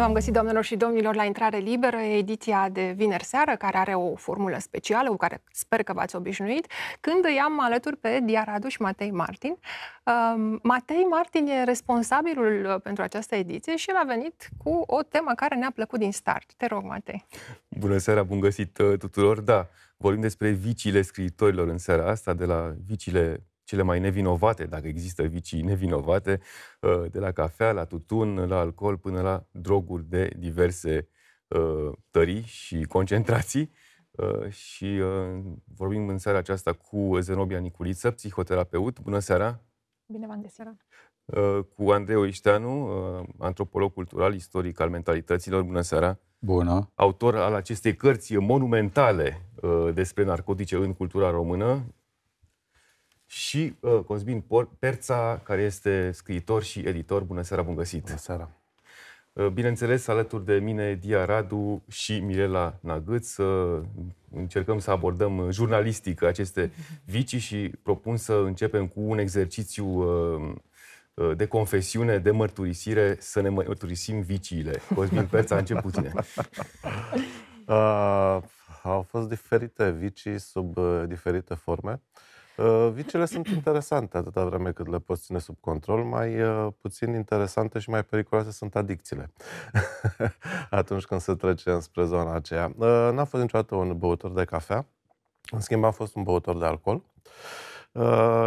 Bine v-am găsit, doamnelor și domnilor, la Intrare Liberă, ediția de vineri seară, care are o formulă specială cu care sper că v-ați obișnuit, când îi am alături pe Dia Radu și Matei Martin. Uh, Matei Martin e responsabilul uh, pentru această ediție și el a venit cu o temă care ne-a plăcut din start. Te rog, Matei. Bună seara, bun găsit uh, tuturor. Da, vorbim despre viciile scriitorilor în seara asta, de la viciile cele mai nevinovate, dacă există vicii nevinovate, uh, de la cafea, la tutun, la alcool, până la droguri de diverse uh, tării și concentrații. Uh, și vorbim în seara aceasta cu Zenobia Niculiță, psihoterapeut. Bună seara! Bine v-am găsit! Cu Andrei Oișteanu, antropolog cultural, istoric al mentalităților. Bună seara! Bună! Autor al acestei cărți monumentale despre narcotice în cultura română, și uh, Cosmin Perța, care este scriitor și editor. Bună seara, bun găsit! Bună seara! Uh, bineînțeles, alături de mine, Dia Radu și Mirela Nagâț, uh, încercăm să abordăm jurnalistic aceste vicii și propun să începem cu un exercițiu uh, uh, de confesiune, de mărturisire, să ne mărturisim viciile. Cosmin Perța, încep cu tine. Uh, au fost diferite vicii sub uh, diferite forme. Uh, Uh, vicele sunt interesante atâta vreme cât le poți ține sub control, mai uh, puțin interesante și mai periculoase sunt adicțiile. Atunci când se trece înspre zona aceea. Uh, n-am fost niciodată un băutor de cafea, în schimb am fost un băutor de alcool. Uh,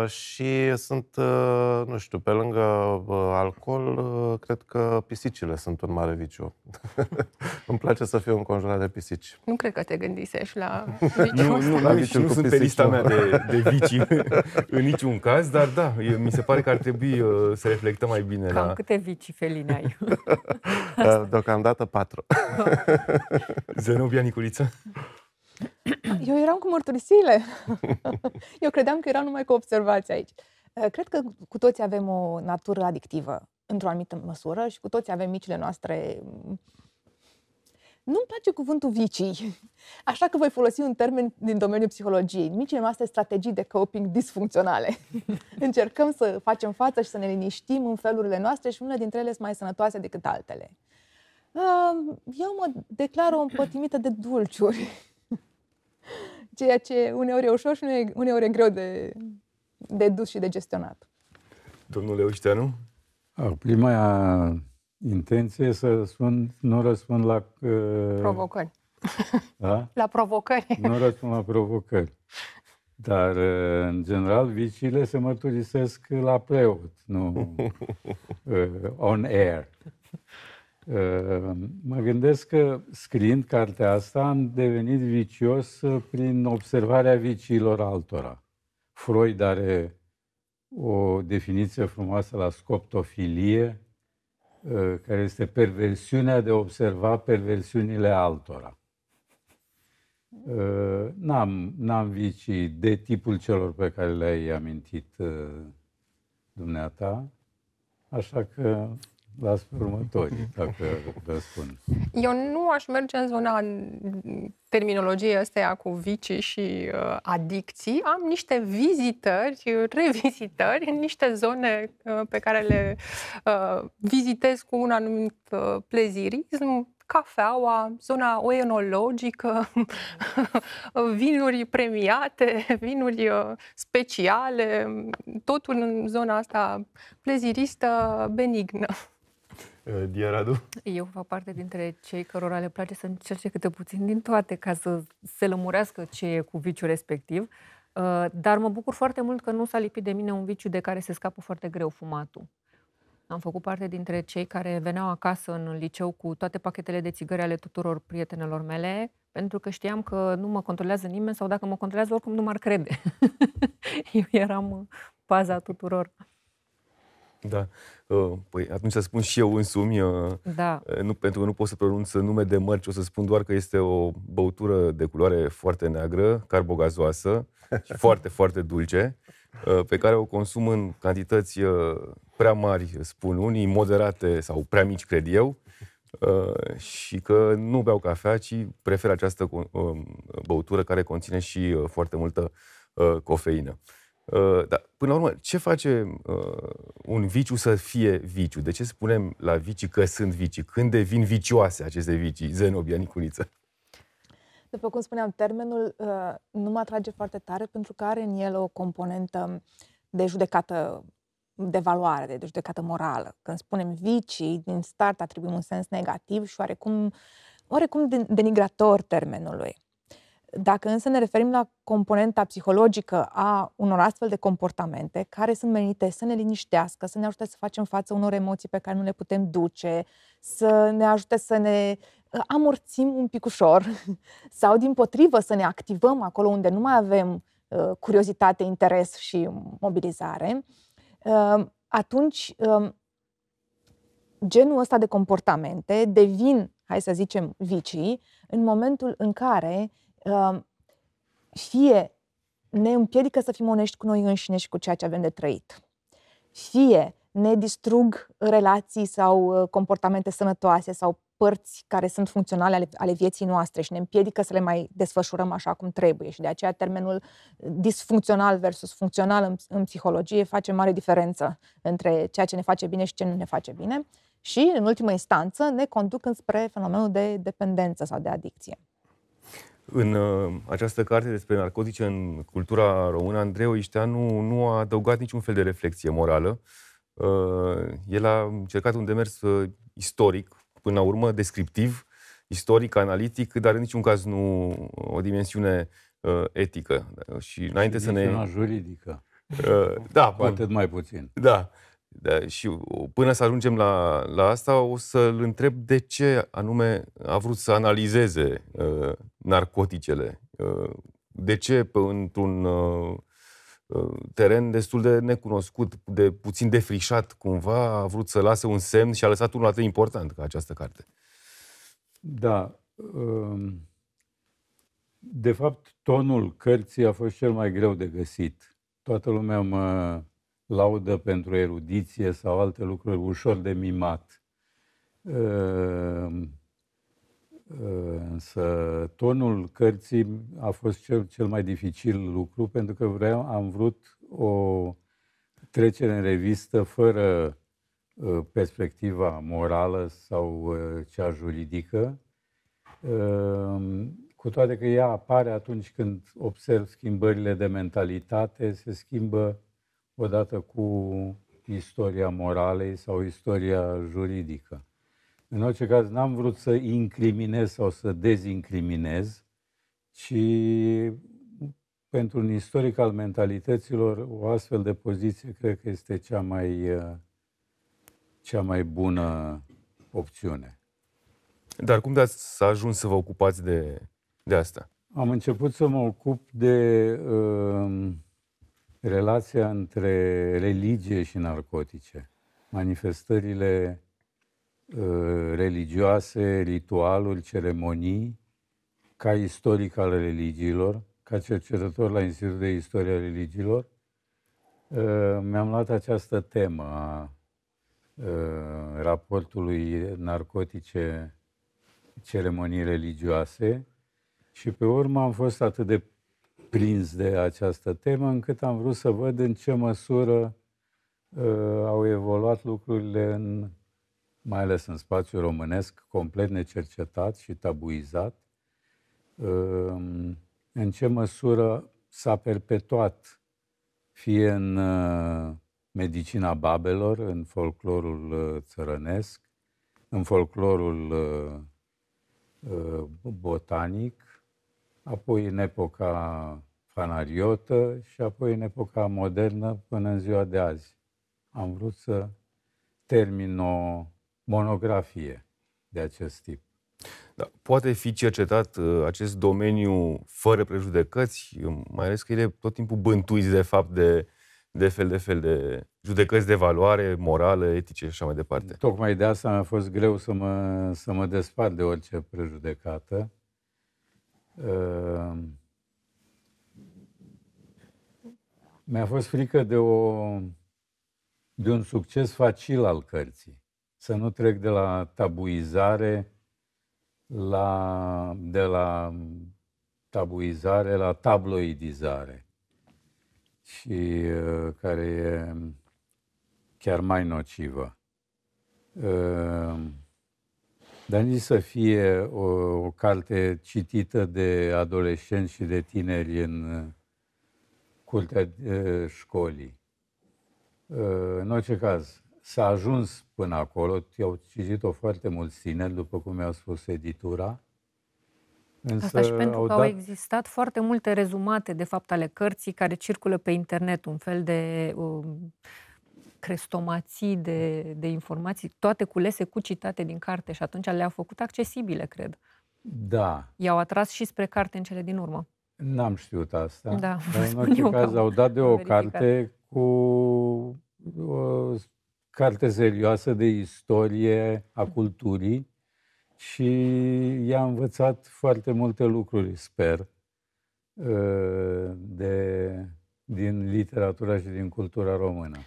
și sunt, uh, nu știu, pe lângă uh, alcool, uh, cred că pisicile sunt un mare viciu. Îmi place să fiu înconjurat de pisici. Nu cred că te gândisești la Nu, nu, nu, nici, nu sunt pe lista mea de, de vicii în niciun caz, dar da, mi se pare că ar trebui uh, să reflectăm mai bine Cam la... câte vicii feline ai? Uh, deocamdată patru. Zenobia Niculiță? Eu eram cu mărturisiile. Eu credeam că eram numai cu observații aici. Uh, cred că cu toți avem o natură adictivă, într-o anumită măsură, și cu toți avem micile noastre... Mm, nu-mi place cuvântul vicii, așa că voi folosi un termen din domeniul psihologiei. Micile noastre strategii de coping disfuncționale. Încercăm să facem față și să ne liniștim în felurile noastre și unele dintre ele sunt mai sănătoase decât altele. Uh, eu mă declar o împătimită de dulciuri ceea ce uneori e ușor și uneori e greu de, de dus și de gestionat. Domnule Oșteanu? Prima intenție să spun, nu răspund la... Uh, provocări. Da? La provocări. Nu răspund la provocări. Dar, uh, în general, viciile se mărturisesc la preot, nu uh, on air. Uh, mă gândesc că scriind cartea asta am devenit vicios uh, prin observarea viciilor altora. Freud are o definiție frumoasă la scoptofilie, uh, care este perversiunea de a observa perversiunile altora. N-am, n-am vicii de tipul celor pe care le-ai amintit dumneata, așa că las pe următorii, dacă răspund. Eu nu aș merge în zona terminologiei astea cu vicii și uh, adicții. Am niște vizitări, revizitări în niște zone uh, pe care le uh, vizitez cu un anumit uh, plezirism, cafeaua, zona oenologică, vinuri premiate, vinuri uh, speciale, totul în zona asta pleziristă, benignă. Uh, Diaradu? Eu fac parte dintre cei cărora le place să încerce câte puțin din toate ca să se lămurească ce e cu viciul respectiv. Uh, dar mă bucur foarte mult că nu s-a lipit de mine un viciu de care se scapă foarte greu fumatul. Am făcut parte dintre cei care veneau acasă în liceu cu toate pachetele de țigări ale tuturor prietenelor mele, pentru că știam că nu mă controlează nimeni sau dacă mă controlează, oricum nu m-ar crede. Eu eram paza tuturor. Da. Uh, păi atunci să spun și eu însumi, uh, da. Uh, nu, pentru că nu pot să pronunț nume de mărci, o să spun doar că este o băutură de culoare foarte neagră, carbogazoasă și foarte, foarte dulce, pe care o consum în cantități prea mari, spun unii, moderate sau prea mici, cred eu, și că nu beau cafea, ci prefer această băutură care conține și foarte multă cofeină. Uh, dar, până la urmă, ce face uh, un viciu să fie viciu? De ce spunem la vicii că sunt vicii? Când devin vicioase aceste vicii? Zenobia Nicuriță. După cum spuneam, termenul uh, nu mă atrage foarte tare pentru că are în el o componentă de judecată de valoare, de judecată morală. Când spunem vicii, din start atribuim un sens negativ și oarecum, oarecum denigrator termenului. Dacă însă ne referim la componenta psihologică a unor astfel de comportamente, care sunt menite să ne liniștească, să ne ajute să facem față unor emoții pe care nu le putem duce, să ne ajute să ne uh, amorțim un pic ușor sau, din potrivă, să ne activăm acolo unde nu mai avem uh, curiozitate, interes și mobilizare, uh, atunci um, genul ăsta de comportamente devin, hai să zicem, vicii, în momentul în care Um, fie ne împiedică să fim onești cu noi înșine și cu ceea ce avem de trăit, fie ne distrug relații sau uh, comportamente sănătoase sau părți care sunt funcționale ale, ale vieții noastre și ne împiedică să le mai desfășurăm așa cum trebuie. Și de aceea termenul disfuncțional versus funcțional în, în psihologie face mare diferență între ceea ce ne face bine și ce nu ne face bine și, în ultimă instanță, ne conduc înspre fenomenul de dependență sau de adicție. În uh, această carte despre narcotice în cultura română, Andrei Ișteanu nu a adăugat niciun fel de reflexie morală. Uh, el a încercat un demers uh, istoric, până la urmă descriptiv, istoric, analitic, dar în niciun caz nu o dimensiune uh, etică. Și înainte și să ne... juridică. Uh, da, cu atât mai puțin. Da. Da, și până să ajungem la, la asta, o să-l întreb de ce anume a vrut să analizeze uh, narcoticele. Uh, de ce pe, într-un uh, uh, teren destul de necunoscut, de puțin defrișat cumva, a vrut să lase un semn și a lăsat unul atât de important ca această carte. Da. Uh, de fapt, tonul cărții a fost cel mai greu de găsit. Toată lumea mă laudă pentru erudiție sau alte lucruri ușor de mimat. Ehm, ehm, însă tonul cărții a fost cel, cel mai dificil lucru pentru că vreau, am vrut o trecere în revistă fără ă, perspectiva morală sau ă, cea juridică, ehm, cu toate că ea apare atunci când observ schimbările de mentalitate, se schimbă odată cu istoria moralei sau istoria juridică. În orice caz, n-am vrut să incriminez sau să dezincriminez, ci pentru un istoric al mentalităților, o astfel de poziție cred că este cea mai, cea mai bună opțiune. Dar cum de să ajuns să vă ocupați de, de asta? Am început să mă ocup de uh, relația între religie și narcotice, manifestările uh, religioase, ritualuri, ceremonii, ca istoric al religiilor, ca cercetător la Institutul de Istoria Religiilor, uh, mi-am luat această temă a uh, raportului narcotice ceremonii religioase și pe urmă am fost atât de prins de această temă, încât am vrut să văd în ce măsură uh, au evoluat lucrurile, în, mai ales în spațiul românesc, complet necercetat și tabuizat, uh, în ce măsură s-a perpetuat, fie în uh, medicina babelor, în folclorul uh, țărănesc, în folclorul uh, uh, botanic, apoi în epoca fanariotă și apoi în epoca modernă până în ziua de azi. Am vrut să termin o monografie de acest tip. Da, poate fi cercetat uh, acest domeniu fără prejudecăți, mai ales că el e tot timpul bântuiți de fapt de, de fel de fel de judecăți de valoare, morală, etice și așa mai departe. Tocmai de asta mi-a fost greu să mă, să mă despart de orice prejudecată Ehm, mi-a fost frică de, o, de un succes facil al cărții. Să nu trec de la tabuizare la, de la tabuizare la tabloidizare. și uh, care e chiar mai nocivă. Uh, dar nici să fie o, o carte citită de adolescenți și de tineri în uh, curtea uh, școlii. Uh, în orice caz, s-a ajuns până acolo, au citit-o foarte mulți tineri, după cum mi-a spus editura. Însă Asta și pentru au că dat... au existat foarte multe rezumate, de fapt, ale cărții care circulă pe internet, un fel de uh, crestomații de, de informații, toate culese cu citate din carte și atunci le-au făcut accesibile, cred. Da. I-au atras și spre carte în cele din urmă. N-am știut asta. Da. Dar în orice caz au dat de o verificat. carte cu o carte serioasă de istorie a culturii și i-a învățat foarte multe lucruri, sper, de, din literatura și din cultura română.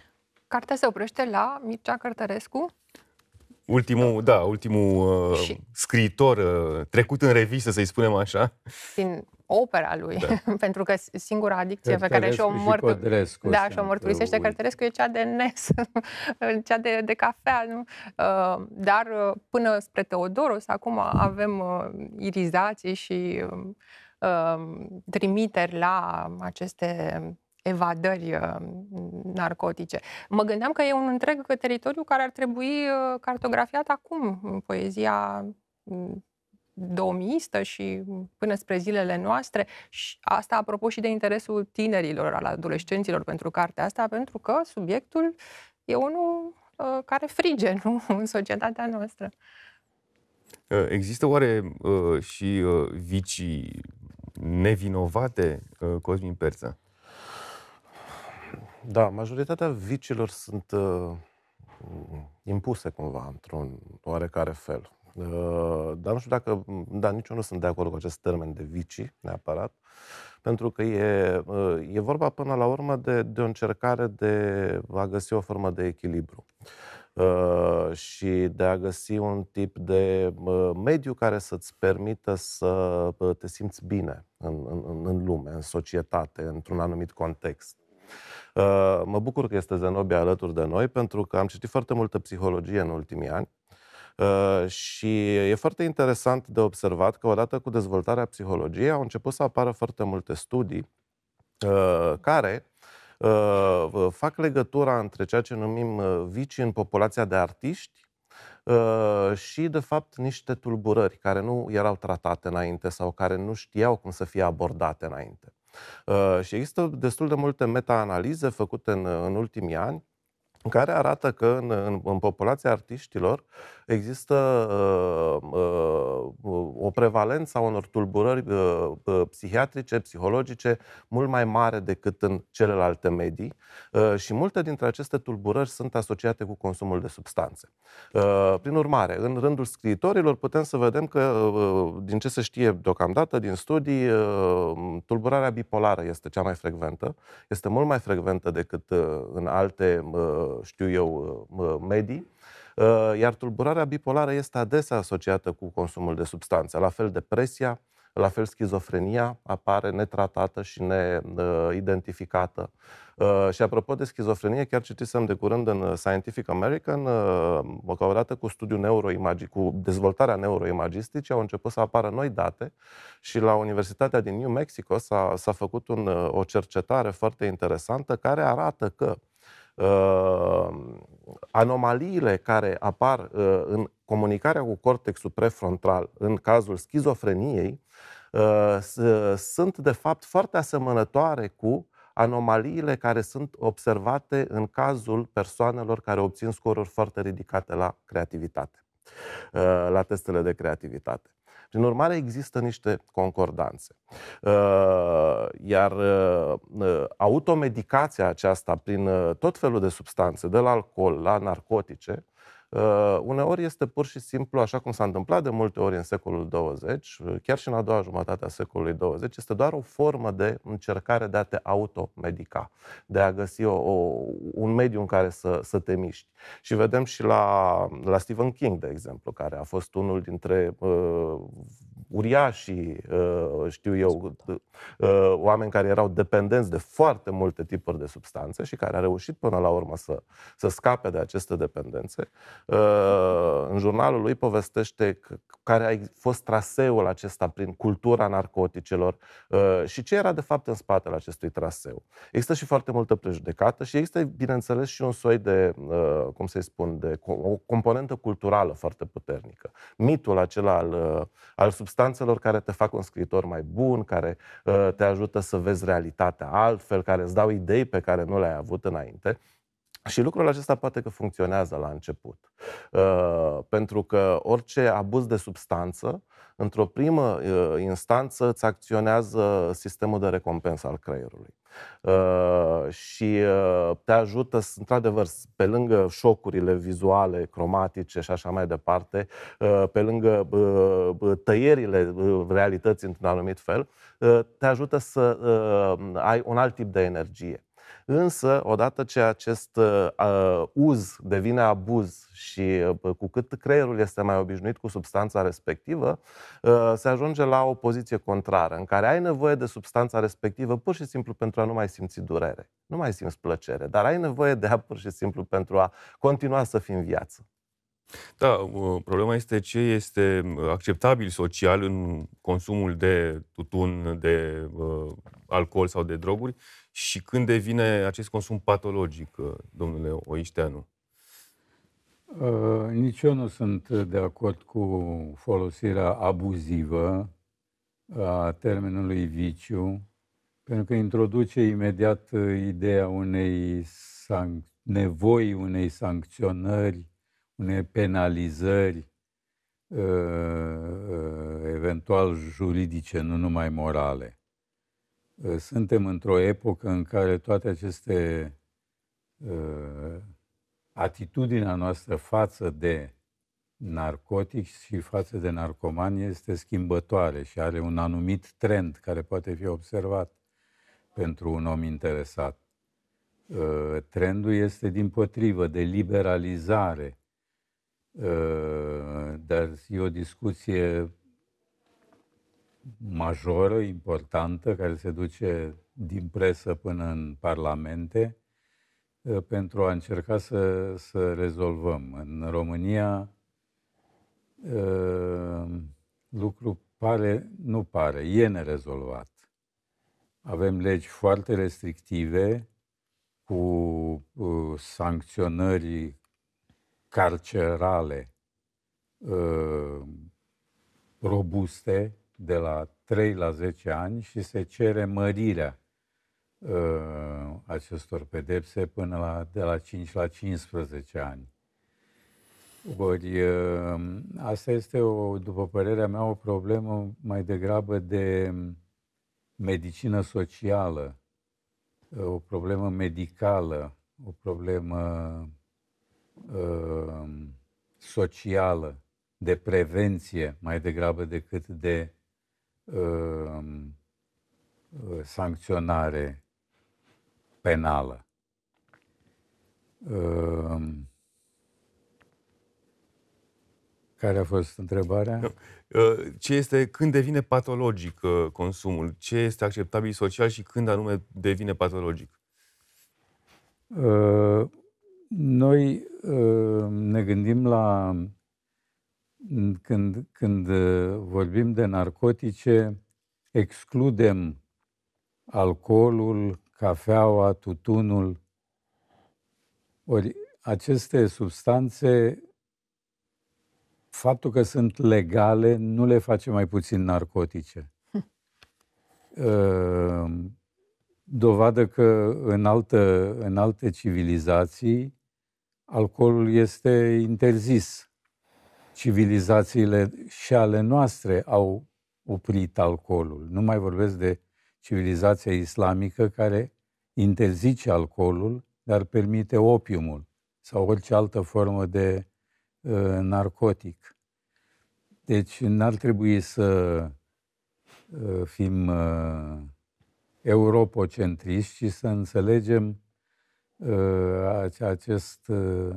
Cartea se oprește la Mircea Cărtărescu? Ultimul, da, ultimul uh, și... scriitor uh, trecut în revistă, să-i spunem așa. Din opera lui, da. pentru că singura adicție pe care și-o mărtur... da, și-o mărturisește Cărtărescu e cea de nes, cea de, de cafea. Nu? Uh, dar uh, până spre Teodoros, acum avem uh, irizații și uh, trimiteri la aceste evadări uh, narcotice. Mă gândeam că e un întreg teritoriu care ar trebui uh, cartografiat acum, în poezia 2000 și până spre zilele noastre. Și asta apropo și de interesul tinerilor, al adolescenților pentru cartea asta, pentru că subiectul e unul uh, care frige nu? în societatea noastră. Uh, există oare uh, și uh, vicii nevinovate, uh, Cosmin Perță? Da, majoritatea vicilor sunt uh, impuse cumva, într-un oarecare fel. Uh, dar nu știu dacă, da, nici eu nu sunt de acord cu acest termen de vicii, neapărat, pentru că e, uh, e vorba până la urmă de, de o încercare de a găsi o formă de echilibru uh, și de a găsi un tip de uh, mediu care să-ți permită să uh, te simți bine în, în, în lume, în societate, într-un anumit context. Uh, mă bucur că este Zenobia alături de noi, pentru că am citit foarte multă psihologie în ultimii ani Uh, și e foarte interesant de observat că odată cu dezvoltarea psihologiei au început să apară foarte multe studii uh, care uh, fac legătura între ceea ce numim vicii în populația de artiști și, de fapt, niște tulburări care nu erau tratate înainte sau care nu știau cum să fie abordate înainte. Și există destul de multe meta-analize făcute în, în ultimii ani care arată că în, în, în populația artiștilor există uh, uh, o prevalență a unor tulburări uh, uh, psihiatrice, psihologice, mult mai mare decât în celelalte medii uh, și multe dintre aceste tulburări sunt asociate cu consumul de substanțe. Uh, prin urmare, în rândul scriitorilor putem să vedem că, uh, din ce se știe deocamdată din studii, uh, tulburarea bipolară este cea mai frecventă, este mult mai frecventă decât uh, în alte, uh, știu eu, uh, medii. Uh, iar tulburarea bipolară este adesea asociată cu consumul de substanțe. La fel depresia, la fel schizofrenia apare netratată și neidentificată. Uh, și apropo de schizofrenie, chiar citisem de curând în Scientific American uh, că odată cu studiul neuroimagi, cu dezvoltarea neuroimagisticii au început să apară noi date și la Universitatea din New Mexico s-a, s-a făcut un, o cercetare foarte interesantă care arată că uh, anomaliile care apar uh, în comunicarea cu cortexul prefrontal în cazul schizofreniei uh, sunt de fapt foarte asemănătoare cu anomaliile care sunt observate în cazul persoanelor care obțin scoruri foarte ridicate la creativitate, uh, la testele de creativitate. Prin urmare, există niște concordanțe. Uh, iar uh, automedicația aceasta prin tot felul de substanțe, de la alcool la narcotice, Uh, uneori este pur și simplu, așa cum s-a întâmplat de multe ori în secolul 20, uh, chiar și în a doua jumătate a secolului 20, este doar o formă de încercare de a te automedica, de a găsi o, o, un mediu în care să, să te miști. Și vedem și la, la Stephen King, de exemplu, care a fost unul dintre uh, uriașii, uh, știu eu, uh, oameni care erau dependenți de foarte multe tipuri de substanțe și care a reușit până la urmă să, să scape de aceste dependențe. În jurnalul lui povestește care a fost traseul acesta prin cultura narcoticelor și ce era de fapt în spatele acestui traseu. Există și foarte multă prejudecată și există, bineînțeles, și un soi de, cum să-i spun, de o componentă culturală foarte puternică. Mitul acela al, uh, al substanțelor care te fac un scriitor mai bun, care uh, te ajută să vezi realitatea altfel, care îți dau idei pe care nu le-ai avut înainte. Și lucrul acesta poate că funcționează la început. Uh, pentru că orice abuz de substanță, într-o primă uh, instanță, îți acționează sistemul de recompensă al creierului. Uh, și uh, te ajută, într-adevăr, pe lângă șocurile vizuale, cromatice și așa mai departe, uh, pe lângă tăierile realității într-un anumit fel, te ajută să ai un alt tip de energie. Însă, odată ce acest uh, uz devine abuz și uh, cu cât creierul este mai obișnuit cu substanța respectivă, uh, se ajunge la o poziție contrară, în care ai nevoie de substanța respectivă pur și simplu pentru a nu mai simți durere. Nu mai simți plăcere, dar ai nevoie de ea pur și simplu pentru a continua să fii în viață. Da, problema este ce este acceptabil social în consumul de tutun, de uh, alcool sau de droguri și când devine acest consum patologic, uh, domnule Oișteanu? Uh, nici eu nu sunt de acord cu folosirea abuzivă a termenului viciu, pentru că introduce imediat uh, ideea unei san- nevoi, unei sancționări, unei penalizări, uh, uh, eventual juridice, nu numai morale. Uh, suntem într-o epocă în care toate aceste uh, atitudinea noastră față de narcotici și față de narcomani este schimbătoare și are un anumit trend care poate fi observat pentru un om interesat. Uh, trendul este din potrivă de liberalizare, uh, dar e o discuție majoră, importantă, care se duce din presă până în parlamente, ă, pentru a încerca să, să rezolvăm. În România ă, lucru pare, nu pare, e nerezolvat. Avem legi foarte restrictive cu uh, sancționări carcerale uh, robuste, de la 3 la 10 ani și se cere mărirea uh, acestor pedepse până la, de la 5 la 15 ani. Ori uh, asta este, o, după părerea mea, o problemă mai degrabă de medicină socială, uh, o problemă medicală, o problemă uh, socială, de prevenție mai degrabă decât de uh, sancționare penală. Uh, care a fost întrebarea? Ce este, când devine patologic consumul? Ce este acceptabil social și când anume devine patologic? Noi ne gândim la când, când uh, vorbim de narcotice, excludem alcoolul, cafeaua, tutunul. Ori aceste substanțe, faptul că sunt legale, nu le face mai puțin narcotice. Uh, dovadă că în, altă, în alte civilizații alcoolul este interzis civilizațiile și ale noastre au oprit alcoolul. Nu mai vorbesc de civilizația islamică care interzice alcoolul, dar permite opiumul sau orice altă formă de uh, narcotic. Deci n-ar trebui să uh, fim uh, europocentriști, ci să înțelegem uh, acest uh,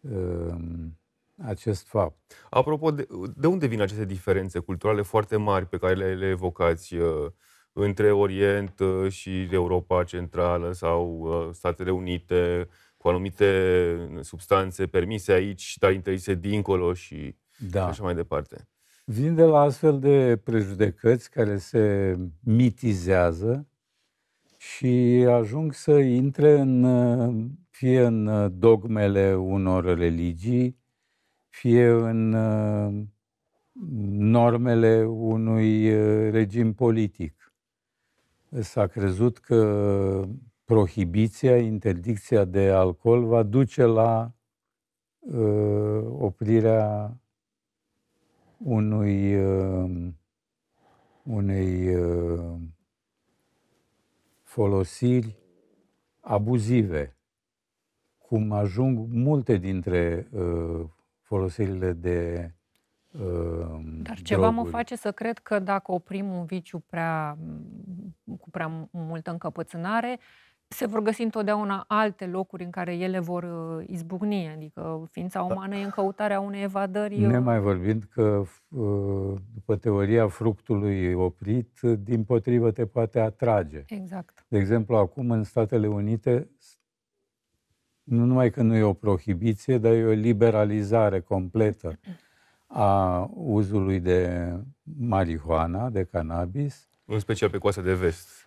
um, acest fapt. Apropo, de, de unde vin aceste diferențe culturale foarte mari pe care le, le evocați uh, între Orient uh, și Europa Centrală sau uh, Statele Unite, cu anumite substanțe permise aici, dar interzise dincolo și Da. așa mai departe? Vin de la astfel de prejudecăți care se mitizează și ajung să intre în, uh, fie în uh, dogmele unor religii, fie în uh, normele unui uh, regim politic. S-a crezut că prohibiția, interdicția de alcool va duce la uh, oprirea unui, uh, unei uh, folosiri abuzive, cum ajung multe dintre uh, folosirile de uh, Dar ceva mă droguri. face să cred că dacă oprim un viciu prea, cu prea multă încăpățânare, se vor găsi întotdeauna alte locuri în care ele vor uh, izbucni. Adică ființa umană e în căutarea unei evadări. uh, Nemai vorbind că, uh, după teoria fructului oprit, din potrivă te poate atrage. Exact. De exemplu, acum în Statele Unite, nu numai că nu e o prohibiție, dar e o liberalizare completă a uzului de marihuana, de cannabis. În special pe coasta de vest.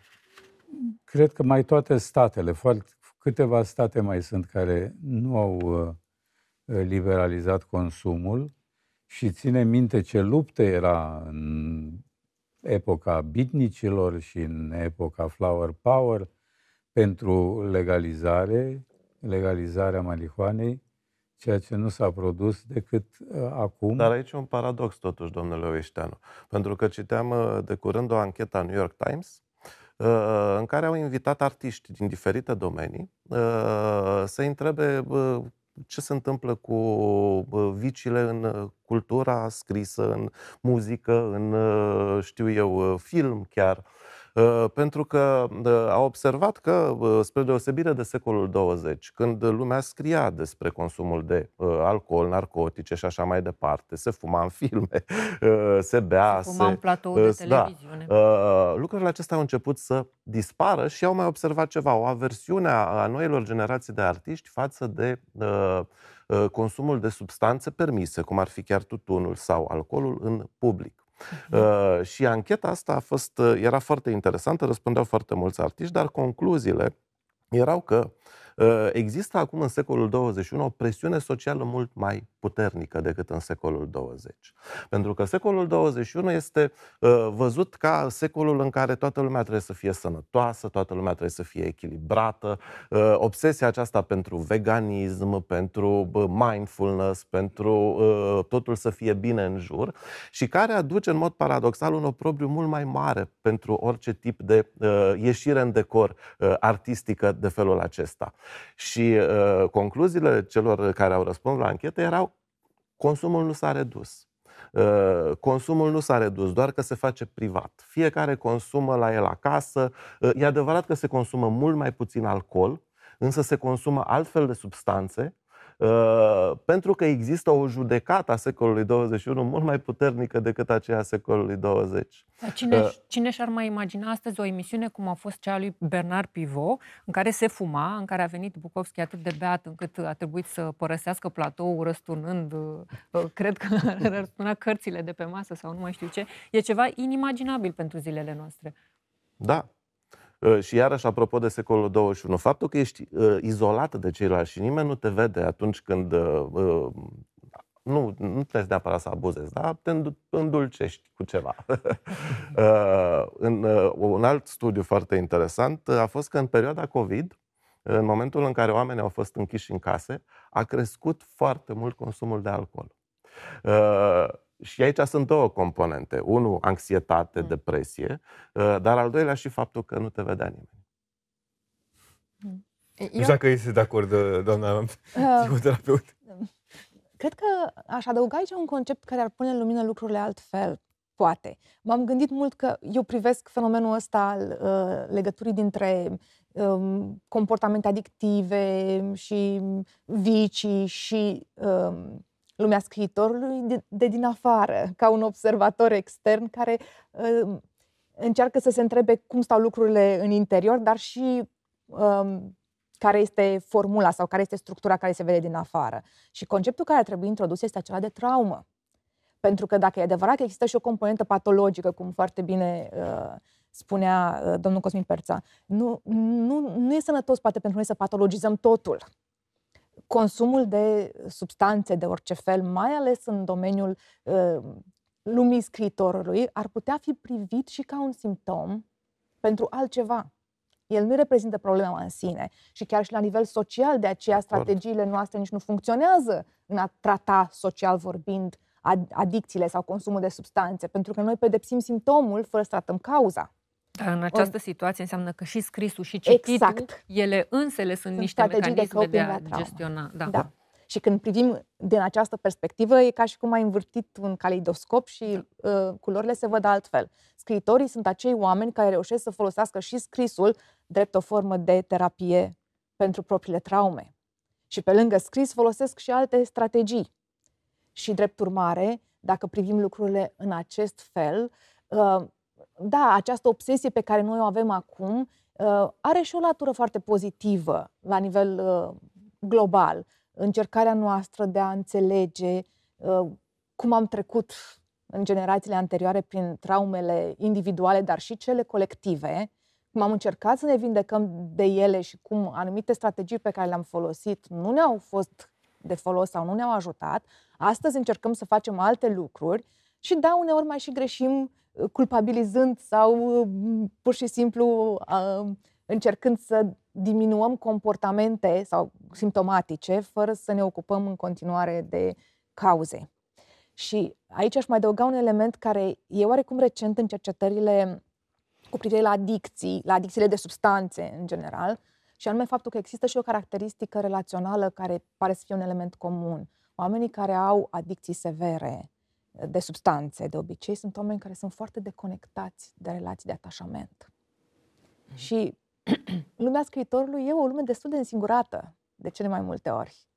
Cred că mai toate statele, foarte, câteva state mai sunt care nu au uh, liberalizat consumul și ține minte ce luptă era în epoca bitnicilor și în epoca flower power pentru legalizare, legalizarea marihuanei, ceea ce nu s-a produs decât uh, acum. Dar aici e un paradox totuși, domnule Oișteanu. Pentru că citeam uh, de curând o anchetă a New York Times uh, în care au invitat artiști din diferite domenii uh, să întrebe uh, ce se întâmplă cu uh, viciile în uh, cultura scrisă, în muzică, în, uh, știu eu, uh, film chiar. Uh, Pentru că uh, au observat că, uh, spre deosebire de secolul 20, când lumea scria despre consumul de uh, alcool, narcotice și așa mai departe, se fuma în filme, uh, se bea, Fuma un platou de uh, da. televiziune. Uh, lucrurile acestea au început să dispară și au mai observat ceva, o aversiune a, a noilor generații de artiști față de uh, uh, consumul de substanțe permise, cum ar fi chiar tutunul sau alcoolul în public. Uh, și ancheta asta a fost, uh, era foarte interesantă, răspundeau foarte mulți artiști, dar concluziile erau că uh, există acum în secolul 21 o presiune socială mult mai puternică decât în secolul 20. Pentru că secolul 21 este uh, văzut ca secolul în care toată lumea trebuie să fie sănătoasă, toată lumea trebuie să fie echilibrată, uh, obsesia aceasta pentru veganism, pentru uh, mindfulness, pentru uh, totul să fie bine în jur și care aduce în mod paradoxal un oprobriu mult mai mare pentru orice tip de uh, ieșire în decor uh, artistică de felul acesta. Și uh, concluziile celor care au răspuns la anchetă erau consumul nu s-a redus. Uh, Consumul nu s-a redus, doar că se face privat. Fiecare consumă la el acasă. Uh, E adevărat că se consumă mult mai puțin alcool, însă se consumă altfel de substanțe, uh, pentru că există o judecată a secolului 21 mult mai puternică decât aceea a secolului 20. Dar cine, Uh, cine și-ar mai imagina astăzi o emisiune cum a fost cea a lui Bernard Pivot, în care se fuma, în care a venit Bukovski atât de beat încât a trebuit să părăsească platoul răsturnând, uh, uh, cred că răsturna cărțile de pe masă sau nu mai știu ce. E ceva inimaginabil pentru zilele noastre. Da. Uh, Și iarăși, apropo de secolul 21, faptul că ești uh, izolată de ceilalți și nimeni nu te vede atunci când uh, uh, nu, nu trebuie neapărat să abuzezi, dar te îndu- îndulcești cu ceva. uh, în, uh, un alt studiu foarte interesant uh, a fost că în perioada COVID, în momentul în care oamenii au fost închiși în case, a crescut foarte mult consumul de alcool. Uh, și aici sunt două componente. Unu, anxietate, Mm. depresie, uh, dar al doilea și faptul că nu te vedea nimeni. Nu știu dacă este de acord, uh, doamna Uh, psihoterapeut. Cred că aș adăuga aici un concept care ar pune în lumină lucrurile altfel. Poate. M-am gândit mult că eu privesc fenomenul ăsta al uh, legăturii dintre um, comportamente adictive și vicii și um, lumea scriitorului de, de din afară, ca un observator extern care uh, încearcă să se întrebe cum stau lucrurile în interior, dar și um, care este formula sau care este structura care se vede din afară. Și conceptul care trebuie introdus este acela de traumă. Pentru că dacă e adevărat că există și o componentă patologică, cum foarte bine uh, spunea uh, domnul Cosmin Perța, nu, nu, nu e sănătos poate pentru noi să patologizăm totul. Consumul de substanțe de orice fel, mai ales în domeniul uh, lumii scriitorului, ar putea fi privit și ca un simptom pentru altceva. El nu reprezintă problema în sine și chiar și la nivel social, de aceea strategiile noastre nici nu funcționează în a trata social vorbind adicțiile sau consumul de substanțe, pentru că noi pedepsim simptomul fără să tratăm cauza. Dar în această Or, situație înseamnă că și scrisul și cititul, exact. ele însele sunt, sunt niște mecanisme de, de a gestiona. Da. da. Și când privim din această perspectivă, e ca și cum ai învârtit un caleidoscop și da. uh, culorile se văd altfel. Scriitorii sunt acei oameni care reușesc să folosească și scrisul drept o formă de terapie pentru propriile traume. Și pe lângă scris folosesc și alte strategii. Și drept urmare, dacă privim lucrurile în acest fel, uh, da, această obsesie pe care noi o avem acum uh, are și o latură foarte pozitivă la nivel uh, global. Încercarea noastră de a înțelege cum am trecut în generațiile anterioare prin traumele individuale, dar și cele colective, cum am încercat să ne vindecăm de ele și cum anumite strategii pe care le-am folosit nu ne-au fost de folos sau nu ne-au ajutat, astăzi încercăm să facem alte lucruri și da, uneori mai și greșim uh, culpabilizând sau uh, pur și simplu uh, încercând să diminuăm comportamente sau simptomatice fără să ne ocupăm în continuare de cauze. Și aici aș mai adăuga un element care e oarecum recent în cercetările cu privire la adicții, la adicțiile de substanțe în general, și anume faptul că există și o caracteristică relațională care pare să fie un element comun. Oamenii care au adicții severe de substanțe, de obicei, sunt oameni care sunt foarte deconectați de relații de atașament. Mm. Și lumea scriitorului e o lume destul de însingurată, de cele mai multe ori.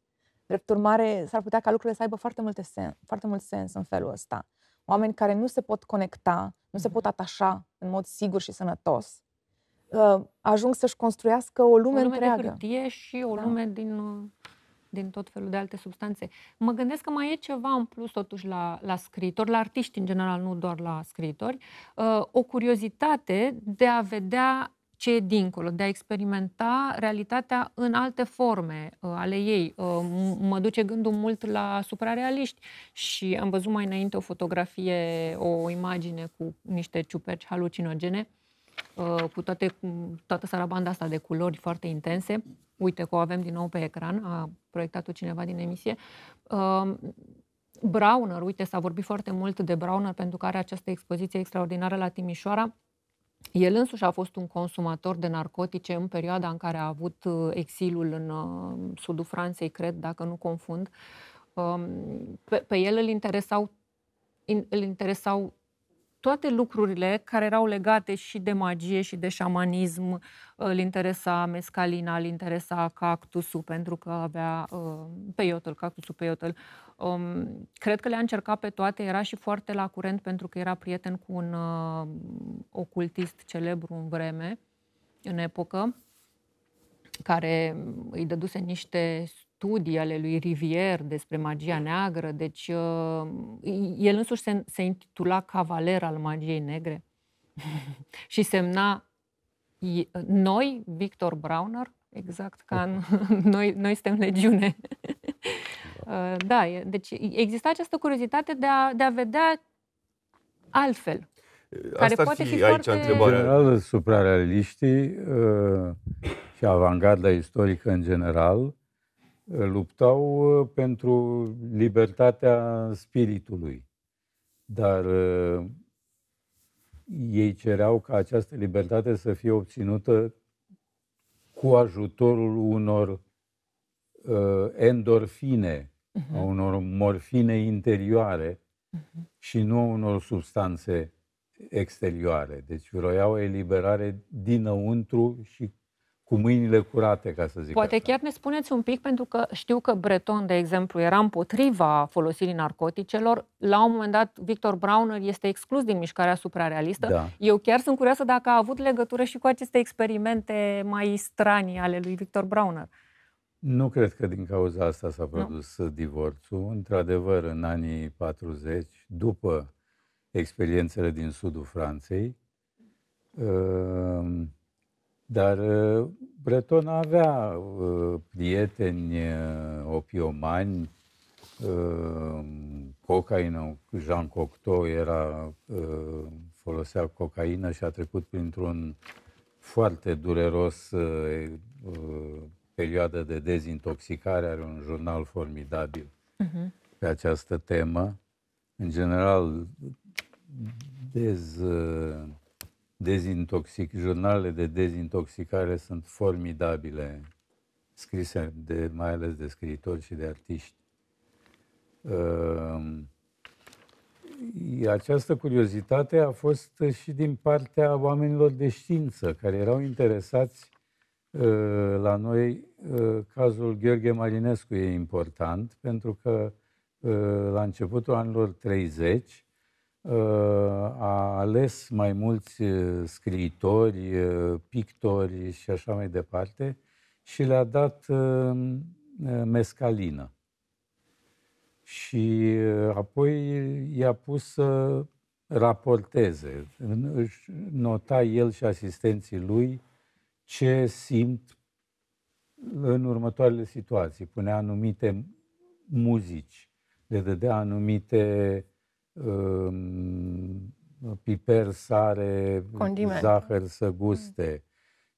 Drept urmare, s-ar putea ca lucrurile să aibă foarte, multe sen, foarte mult sens în felul ăsta. Oameni care nu se pot conecta, nu se pot atașa în mod sigur și sănătos, uh, ajung să-și construiască o lume, o lume întreagă. de hârtie și o da. lume din, din tot felul de alte substanțe. Mă gândesc că mai e ceva în plus totuși la, la scriitori, la artiști în general, nu doar la scriitori, uh, o curiozitate de a vedea ce e dincolo, de a experimenta realitatea în alte forme uh, ale ei. Uh, mă duce gândul mult la suprarealiști și am văzut mai înainte o fotografie, o imagine cu niște ciuperci halucinogene, uh, cu toate, toată sarabanda asta de culori foarte intense. Uite că o avem din nou pe ecran, a proiectat-o cineva din emisie. Uh, Browner, uite, s-a vorbit foarte mult de Browner pentru că are această expoziție extraordinară la Timișoara el însuși a fost un consumator de narcotice în perioada în care a avut uh, exilul în uh, sudul Franței, cred, dacă nu confund. Um, pe, pe el îl interesau, îl interesau toate lucrurile care erau legate și de magie și de șamanism, îl interesa mescalina, îl interesa cactusul pentru că avea uh, peiotul, cactusul peiotul. Um, cred că le-a încercat pe toate, era și foarte la curent pentru că era prieten cu un uh, ocultist celebru în vreme, în epocă, care îi dăduse niște studii ale lui Rivier despre magia neagră, deci uh, el însuși se, se intitula Cavaler al magiei negre și semna noi, Victor Browner, exact ca în, noi, noi suntem legiune. Uh, da, deci exista această curiozitate de a, de a vedea altfel. Asta care poate fi, fi aici foarte... întrebarea. În general, suprarealiștii uh, și avangarda istorică în general luptau uh, pentru libertatea spiritului. Dar uh, ei cereau ca această libertate să fie obținută cu ajutorul unor uh, endorfine, uh-huh. a unor morfine interioare uh-huh. și nu unor substanțe exterioare. Deci vroiau eliberare dinăuntru și cu mâinile curate, ca să zic Poate așa. chiar ne spuneți un pic, pentru că știu că Breton, de exemplu, era împotriva folosirii narcoticelor. La un moment dat, Victor Brauner este exclus din mișcarea suprarealistă. Da. Eu chiar sunt curioasă dacă a avut legătură și cu aceste experimente mai stranii ale lui Victor Brauner. Nu cred că din cauza asta s-a produs nu. divorțul. Într-adevăr, în anii 40, după experiențele din sudul Franței, uh, dar uh, Breton avea uh, prieteni opiomani, cocaină, Jean Cocteau era, folosea cocaină și a trecut printr-un foarte dureros perioadă de dezintoxicare, are un jurnal formidabil uh-huh. pe această temă. În general, dez, dezintoxic, jurnalele de dezintoxicare sunt formidabile, scrise de, mai ales de scriitori și de artiști. Uh, această curiozitate a fost și din partea oamenilor de știință, care erau interesați uh, la noi. Uh, cazul Gheorghe Marinescu e important, pentru că la începutul anilor 30, a ales mai mulți scriitori, pictori și așa mai departe și le-a dat mescalină. Și apoi i-a pus să raporteze. Își nota el și asistenții lui ce simt în următoarele situații. Punea anumite muzici, le dădea anumite piper, sare, Condiment. zahăr să guste.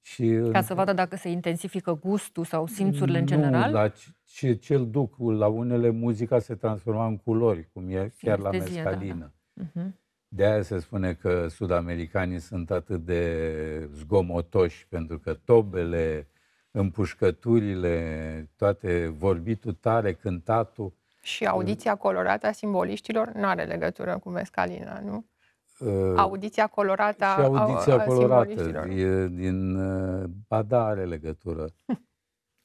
Și Ca să vadă dacă se intensifică gustul sau simțurile în nu, general? la ce, ce îl duc, la unele muzica se transforma în culori, cum e chiar la Sinestezie, da, mescalină. da. Uh-huh. De aia se spune că sud-americanii sunt atât de zgomotoși, pentru că tobele, împușcăturile, toate vorbitul tare, cântatul, Și audiția colorată a simboliștilor nu are legătură cu mescalina, nu? uh, Audiția colorată a, și audiția a, a colorată simboliștilor. e din uh, ba da, are legătură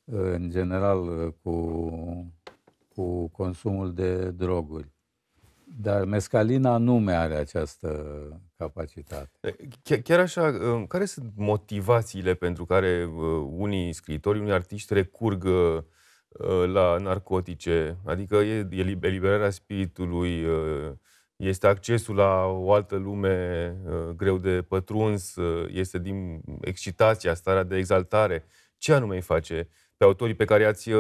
uh, în general uh, cu, cu consumul de droguri. Dar mescalina nu are această capacitate. Chiar, chiar așa, uh, care sunt motivațiile pentru care uh, unii scriitori, unii artiști recurg uh, la narcotice? Adică e eliberarea spiritului, este accesul la o altă lume greu de pătruns, este din excitația, starea de exaltare. Ce anume îi face pe autorii pe care i-ați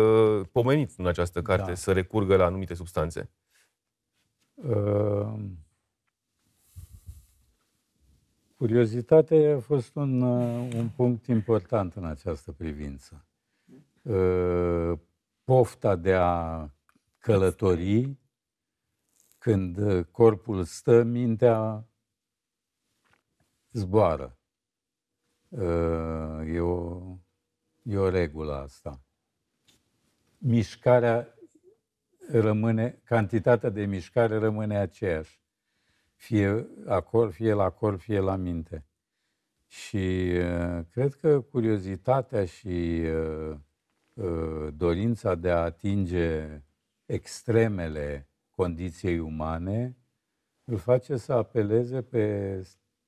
pomenit în această carte Da. să recurgă la anumite substanțe? Uh, Curiozitatea a fost un, uh, un punct important în această privință. Uh, Pofta de a călători, când uh, corpul stă, mintea zboară. Uh, E o, e o regulă asta. Mișcarea rămâne, cantitatea de mișcare rămâne aceeași. Fie acolo, fie la corp, fie la minte. Și uh, cred că curiozitatea și uh, uh, dorința de a atinge extremele condiției umane îl face să apeleze pe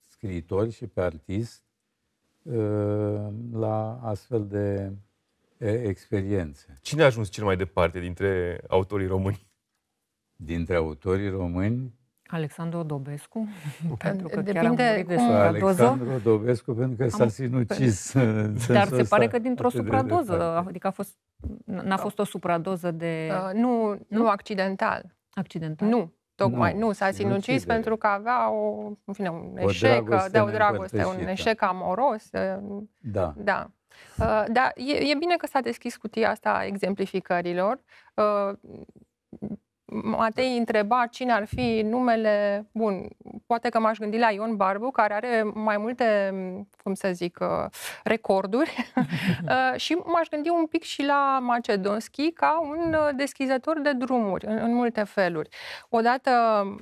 scriitori și pe artist uh, la astfel de e, experiențe. Cine a ajuns cel mai departe dintre autorii români? Dintre autorii români, Alexandru Dobescu, pentru că chiar a Depinde murit de cum- supradoză. Alexandru Dobescu, pentru că s-a Am- sinucis. Dar se pare că dintr-o supradoză, adică a fost, n-a fost o supradoză de Uh, nu, nu accidental. accidental. Nu, tocmai. Nu, Nu, s-a sinucis sinucidere. pentru că avea o, în fine, un O eșec, dragoste de o dragoste, un neîmpărtășită. eșec amoros. uh, Da. Da. Uh, Dar e, e bine că s-a deschis cutia asta a exemplificărilor. Uh, Matei întreba cine ar fi numele, bun, poate că m-aș gândi la Ion Barbu, care are mai multe, cum să zic, uh, recorduri uh, și m-aș gândi un pic și la Macedonski ca un uh, deschizător de drumuri în, în multe feluri. Odată,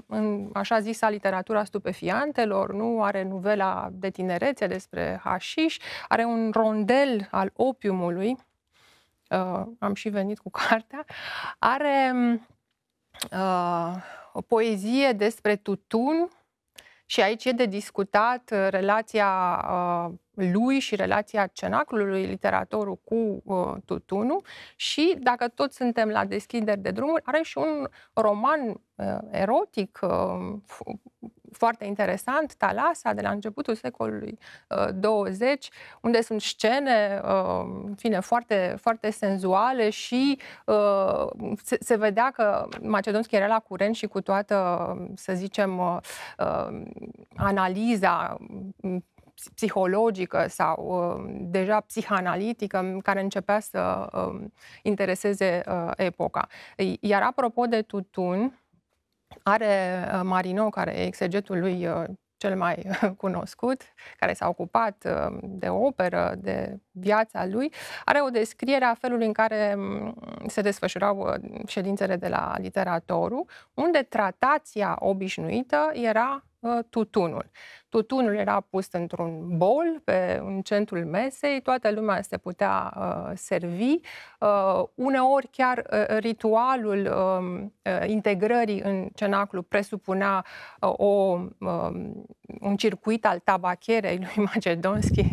în așa zisa literatura stupefiantelor, nu are novela de tinerețe despre hașiș, are un rondel al opiumului, uh, am și venit cu cartea, are uh, o poezie despre tutun și aici e de discutat uh, relația uh, lui și relația cenaclului, literatorul cu uh, tutunul și dacă toți suntem la deschideri de drumuri, are și un roman uh, erotic uh, foarte interesant, Talasa, de la începutul secolului 20, uh, unde sunt scene, uh, în fine, foarte, foarte senzuale și uh, se, se vedea că Macedonski era la curent și cu toată, să zicem, analiza psihologică sau uh, deja psihanalitică care începea să uh, intereseze uh, epoca. Iar apropo de tutun, are uh, Marino, care e exegetul lui uh, cel mai cunoscut, care s-a ocupat uh, de operă, de viața lui, are o descriere a felului în care mm, se desfășurau ședințele de la literatorul, unde tratația obișnuită era tutunul. Tutunul era pus într-un bol pe în centrul mesei, toată lumea se putea uh, servi. Uh, uneori chiar uh, ritualul um, uh, integrării în cenaclu presupunea uh, o, uh, un circuit al tabacherei lui Macedonski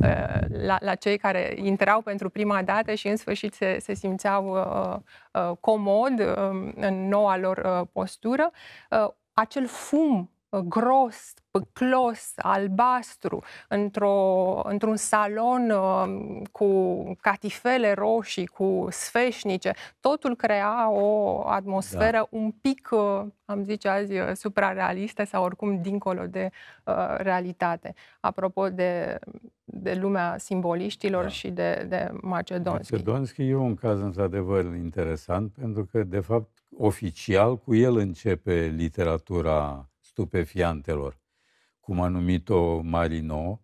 uh, la, la cei care intrau pentru prima dată și în sfârșit se, se simțeau uh, uh, comod uh, în noua lor uh, postură. Uh, acel fum gros, păclos, albastru, într-o, într-un salon uh, cu catifele roșii, cu sfeșnice. Totul crea o atmosferă da. un pic, uh, am zice azi, uh, suprarealistă sau oricum dincolo de uh, realitate. Apropo de, de lumea simboliștilor da. și de, de Macedonski. Macedonski e un caz într-adevăr interesant pentru că, de fapt, oficial cu el începe literatura stupefiantelor, cum a numit-o Marino.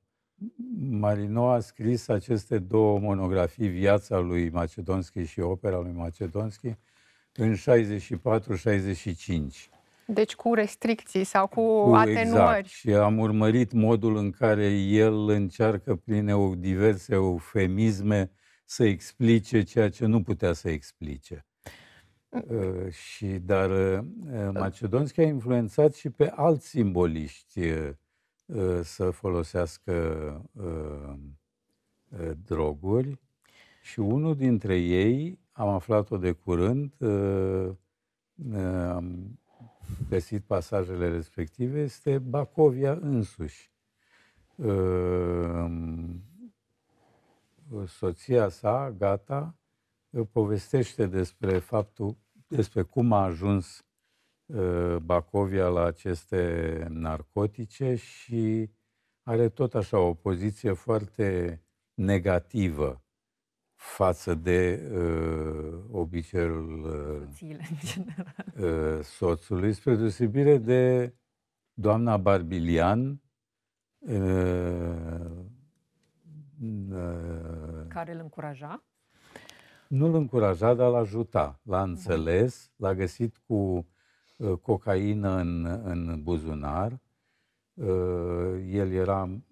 Marino a scris aceste două monografii, Viața lui Macedonski și Opera lui Macedonski, în 64-65. Deci cu restricții sau cu, cu atenuări. Exact. Și am urmărit modul în care el încearcă prin diverse eufemisme să explice ceea ce nu putea să explice. Uh, și, dar uh, Macedonski a influențat și pe alți simboliști uh, să folosească droguri și unul dintre ei, am aflat-o de curând, am găsit pasajele respective, este Bacovia însuși. Soția sa, Gata, povestește despre faptul, despre cum a ajuns uh, Bacovia la aceste narcotice și are tot așa o poziție foarte negativă față de uh, obiceiul uh, uh, soțului, spre deosebire de doamna Barbilian, uh, uh, care îl încuraja? Nu l încuraja, dar l ajuta. L-a înțeles, l-a găsit cu uh, cocaină în, în buzunar. Uh, el era,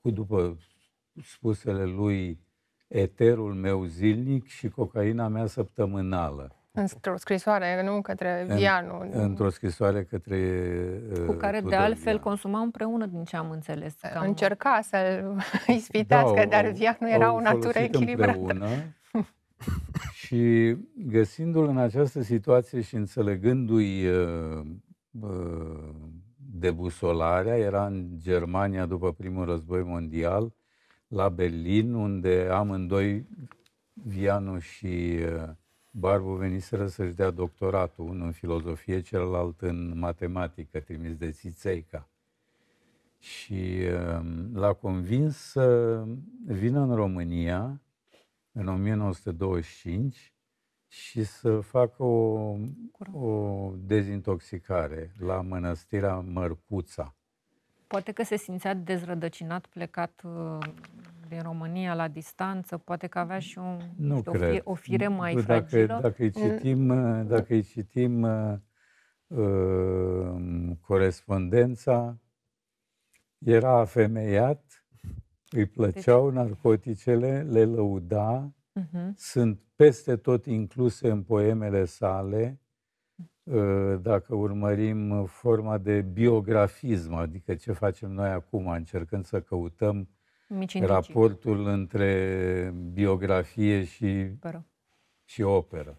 cu după spusele lui, eterul meu zilnic și cocaina mea săptămânală. Într-o scrisoare, nu către Vianu. În, într-o scrisoare către uh, Cu care, de altfel, Vianu. consuma împreună, din ce am înțeles. Cam... Încerca să-l ispitească, da, dar Vianu era o natură echilibrată. Împreună, și găsindu-l în această situație și înțelegându-i uh, uh, debusolarea, era în Germania după primul război mondial, la Berlin, unde amândoi, Vianu și uh, Barbu veniseră să-și dea doctoratul, unul în filozofie, celălalt în matematică, trimis de Țițeica. Și uh, l-a convins să vină în România în 1925 și să facă o, o dezintoxicare la mănăstirea Mărcuța. Poate că se simțea dezrădăcinat, plecat uh, din România la distanță, poate că avea și un, nu știu, cred. O, fire, o fire mai dacă, fragilă. Dacă îi citim, mm. dacă îi citim uh, uh, corespondența, era afemeiat, îi plăceau deci... narcoticele, le lăuda, uh-huh. sunt peste tot incluse în poemele sale, uh, dacă urmărim forma de biografism, adică ce facem noi acum, încercând să căutăm raportul între biografie și, și operă.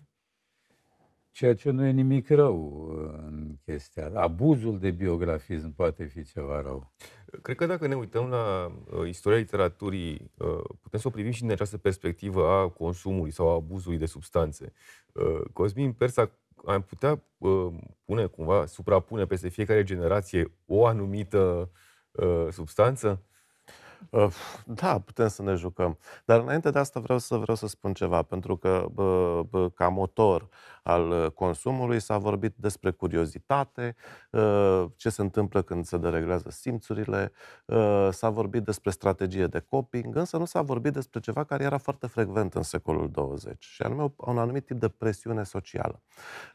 Ceea ce nu e nimic rău în chestia. Abuzul de biografism poate fi ceva rău. Cred că dacă ne uităm la uh, istoria literaturii, uh, putem să o privim și din această perspectivă a consumului sau a abuzului de substanțe. Uh, Cosmin Persa am putea uh, pune cumva, suprapune peste fiecare generație o anumită uh, substanță? Da, putem să ne jucăm. Dar înainte de asta vreau să vreau să spun ceva, pentru că bă, bă, ca motor al consumului s-a vorbit despre curiozitate, ă, ce se întâmplă când se dereglează simțurile, ă, s-a vorbit despre strategie de coping, însă nu s-a vorbit despre ceva care era foarte frecvent în secolul 20, și anume un anumit tip de presiune socială.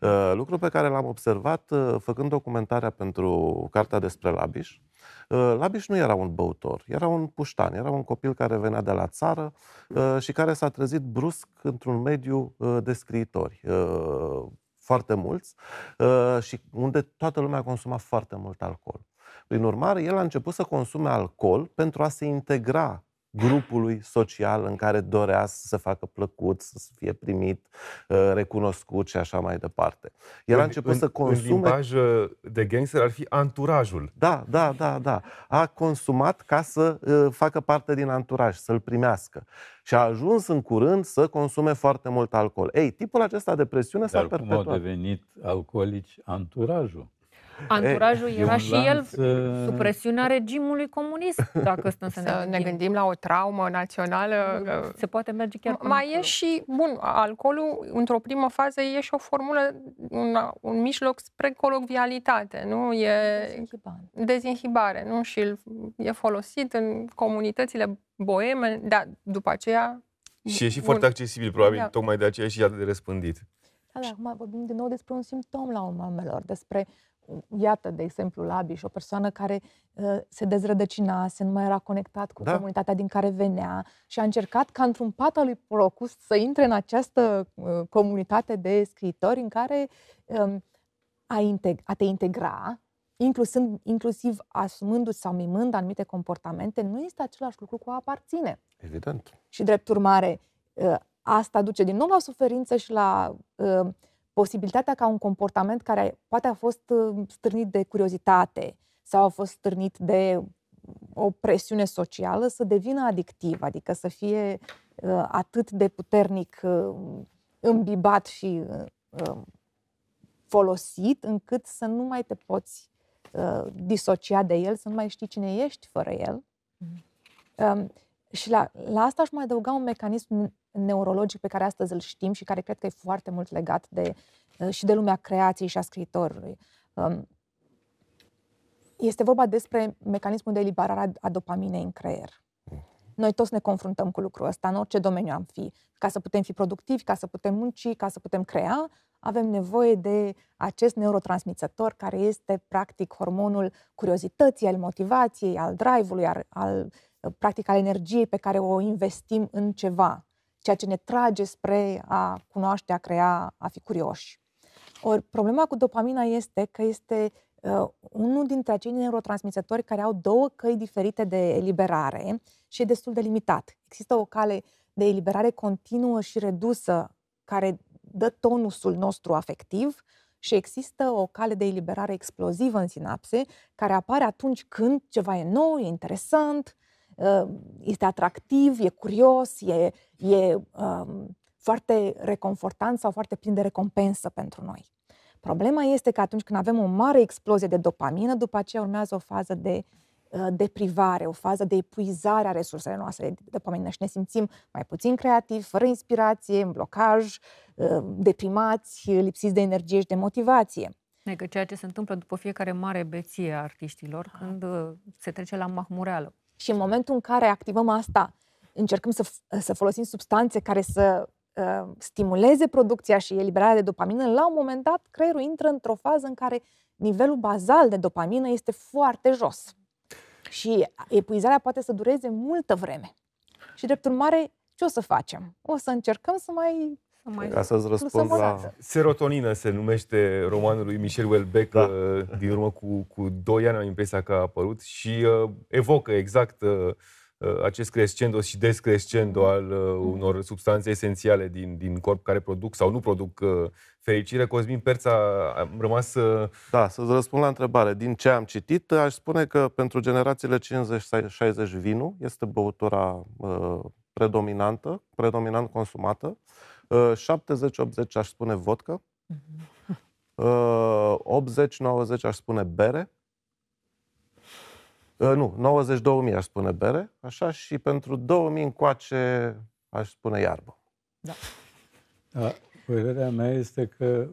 Ă, lucru pe care l-am observat făcând documentarea pentru Cartea despre Labiș, Uh, Labiș nu era un băutor, era un puștan, era un copil care venea de la țară uh, și care s-a trezit brusc într-un mediu uh, de scriitori foarte mulți și unde toată lumea consuma foarte mult alcool. Prin urmare, el a început să consume alcool pentru a se integra grupului social în care dorea să se facă plăcut, să fie primit, uh, recunoscut și așa mai departe. El a început în, să consume... În limbaj uh, de gangster ar fi anturajul. Da, da, da, da. A consumat ca să uh, facă parte din anturaj, să-l primească. Și a ajuns în curând să consume foarte mult alcool. Ei, tipul acesta de presiune s-a perpetuat. cum au devenit alcoolici anturajul? Anturajul e, era și el uh, sub presiunea regimului comunist, dacă stăm să, să ne, gândim. ne gândim la o traumă națională. Se poate merge chiar Mai e și, bun, alcoolul, într-o primă fază, e și o formulă, un, un mijloc spre colocvialitate, nu? E dezinhibare. dezinhibare, nu? Și e folosit în comunitățile boeme, dar după aceea... Și e și bun. foarte accesibil, probabil, da. tocmai de aceea și atât de răspândit. Da, dar acum vorbim din nou despre un simptom la mamelor, despre iată, de exemplu, Labiș, o persoană care uh, se dezrădăcinase, nu mai era conectat cu da. comunitatea din care venea și a încercat ca într-un pat al lui Procus să intre în această uh, comunitate de scriitori în care um, a, integ- a te integra, inclusiv, inclusiv asumându-ți sau mimând anumite comportamente, nu este același lucru cu a aparține. Evident. Și drept urmare, uh, asta duce din nou la suferință și la uh, posibilitatea ca un comportament care poate a fost uh, stârnit de curiozitate sau a fost stârnit de o presiune socială să devină adictiv, adică să fie uh, atât de puternic uh, îmbibat și uh, folosit încât să nu mai te poți uh, disocia de el, să nu mai știi cine ești fără el. Mm. Um, și la, la asta aș mai adăuga un mecanism neurologic pe care astăzi îl știm și care cred că e foarte mult legat de, uh, și de lumea creației și a scriitorului. Um, este vorba despre mecanismul de eliberare a dopaminei în creier. Noi toți ne confruntăm cu lucrul ăsta, în orice domeniu am fi. Ca să putem fi productivi, ca să putem munci, ca să putem crea, avem nevoie de acest neurotransmițător care este practic hormonul curiozității, al motivației, al drive-ului, al, al practic al energiei pe care o investim în ceva ceea ce ne trage spre a cunoaște, a crea, a fi curioși. Ori problema cu dopamina este că este uh, unul dintre acei neurotransmisători care au două căi diferite de eliberare și e destul de limitat. Există o cale de eliberare continuă și redusă care dă tonusul nostru afectiv și există o cale de eliberare explozivă în sinapse care apare atunci când ceva e nou, e interesant, Ă, este atractiv, e curios, e, e um, foarte reconfortant sau foarte plin de recompensă pentru noi. Problema este că atunci când avem o mare explozie de dopamină, după aceea urmează o fază de uh, deprivare, o fază de epuizare a resurselor noastre de dopamină și ne simțim mai puțin creativi, fără inspirație, în blocaj, uh, deprimați, lipsiți de energie și de motivație. Că ceea ce se întâmplă după fiecare mare beție a artiștilor, când uh, se trece la mahmureală. Și în momentul în care activăm asta, încercăm să, să folosim substanțe care să uh, stimuleze producția și eliberarea de dopamină, la un moment dat creierul intră într-o fază în care nivelul bazal de dopamină este foarte jos. Și epuizarea poate să dureze multă vreme. Și drept urmare, ce o să facem? O să încercăm să mai mai Ca să-ți răspund la... Serotonină se numește romanul lui Michel Houellebecq da. Uh, din urmă cu, cu doi ani, am impresia că a apărut și uh, evocă exact uh, uh, acest crescendo și descrescendo al uh, unor substanțe esențiale din, din corp care produc sau nu produc uh, fericire. Cosmin Perța a rămas să... Da, să-ți răspund la întrebare. Din ce am citit, aș spune că pentru generațiile 50-60 vinul este băutura uh, predominantă, predominant consumată. 70-80 aș spune vodka, 80-90 aș spune bere, nu, 90-2000 aș spune bere, așa, și pentru 2000 încoace aș spune iarbă. Da. da. Părerea mea este că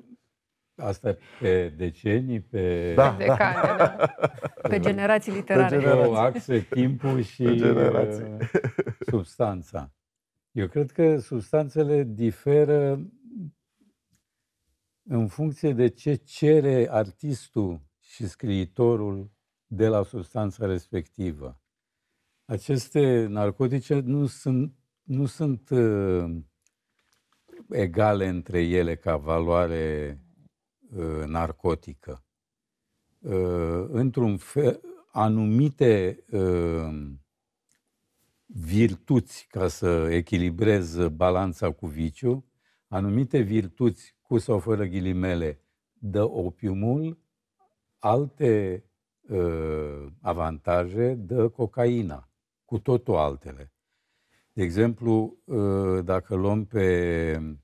Asta pe decenii, pe... Da, pe decane, da. da. Pe generații literare. Pe generații. axe, timpul și uh, substanța. Eu cred că substanțele diferă în funcție de ce cere artistul și scriitorul de la substanța respectivă. Aceste narcotice nu sunt, nu sunt uh, egale între ele ca valoare uh, narcotică. Uh, într-un fel, anumite uh, virtuți ca să echilibrez balanța cu viciu, anumite virtuți cu sau fără ghilimele dă opiumul, alte uh, avantaje dă cocaina, cu totul altele. De exemplu, uh, dacă luăm pe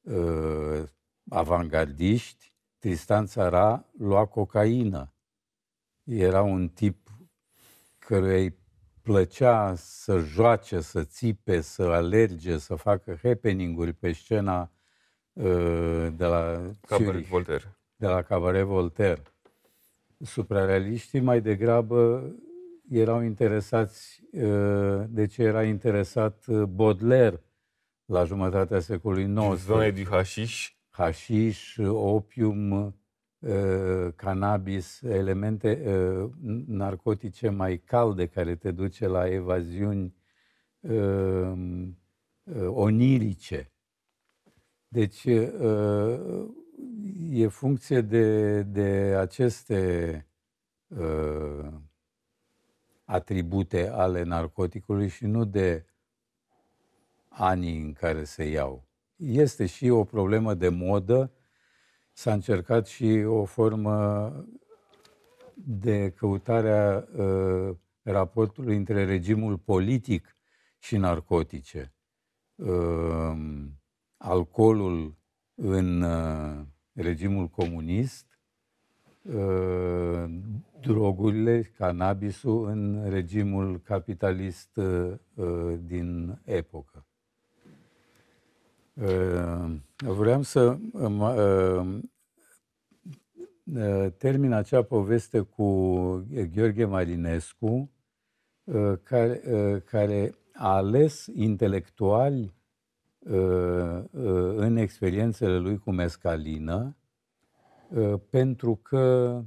uh, avangardiști, Tristan Țara lua cocaină. Era un tip căruia îi plăcea să joace, să țipe, să alerge, să facă happening-uri pe scena uh, de la Cabaret Voltaire. De la Cabaret Voltaire. Suprarealiștii mai degrabă erau interesați uh, de ce era interesat uh, Baudelaire la jumătatea secolului XIX. Zone de hașiș. Hașiș, opium, Uh, cannabis, elemente uh, narcotice mai calde care te duce la evaziuni uh, onirice. Deci e funcție de, de aceste atribute ale narcoticului și nu de anii în care se iau. Este și o problemă de modă s-a încercat și o formă de căutare a uh, raportului între regimul politic și narcotice. Uh, alcoolul în uh, regimul comunist, uh, drogurile, cannabisul în regimul capitalist uh, din epocă. Uh, vreau să uh, uh, termin acea poveste cu Gheorghe Marinescu, care, care a ales intelectuali în experiențele lui cu mescalină, pentru că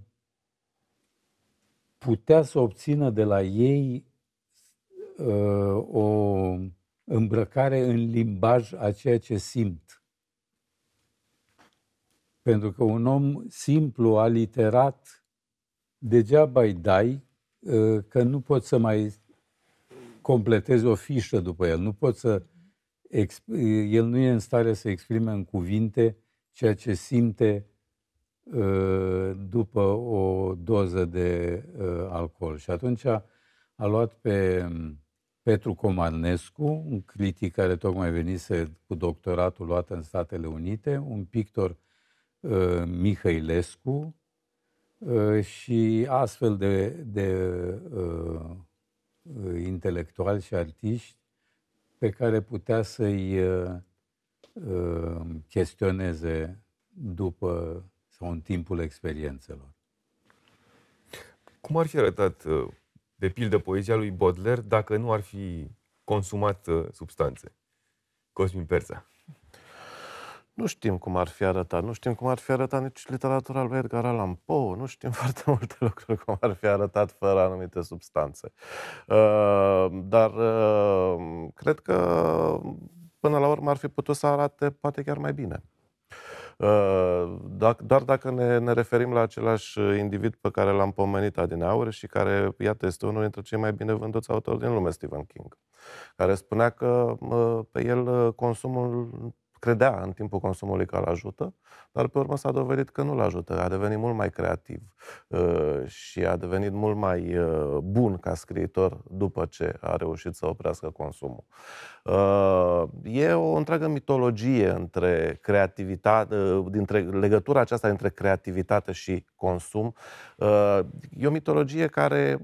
putea să obțină de la ei o îmbrăcare în limbaj a ceea ce simt. Pentru că un om simplu, aliterat, degeaba îi dai ă, că nu poți să mai completezi o fișă după el. Nu poți să el nu e în stare să exprime în cuvinte ceea ce simte ă, după o doză de ă, alcool. Și atunci a luat pe Petru Comarnescu, un critic care tocmai venise cu doctoratul luat în Statele Unite, un pictor uh, Mihailescu, Uh, și astfel de, de uh, intelectuali și artiști pe care putea să-i uh, uh, chestioneze după sau în timpul experiențelor. Cum ar fi arătat, uh, de pildă, poezia lui Baudelaire dacă nu ar fi consumat uh, substanțe? Cosmin Perța. Nu știm cum ar fi arătat. Nu știm cum ar fi arătat nici literatura lui Edgar Allan Poe. Nu știm foarte multe lucruri cum ar fi arătat fără anumite substanțe. Uh, dar uh, cred că până la urmă ar fi putut să arate poate chiar mai bine. Uh, doar dacă ne, ne referim la același individ pe care l-am pomenit adineauri și care, iată, este unul dintre cei mai bine vânduți autori din lume, Stephen King, care spunea că pe el consumul credea în timpul consumului că îl ajută, dar pe urmă s-a dovedit că nu îl ajută. A devenit mult mai creativ uh, și a devenit mult mai uh, bun ca scriitor după ce a reușit să oprească consumul. Uh, e o întreagă mitologie între creativitate, dintre legătura aceasta între creativitate și consum. E o mitologie care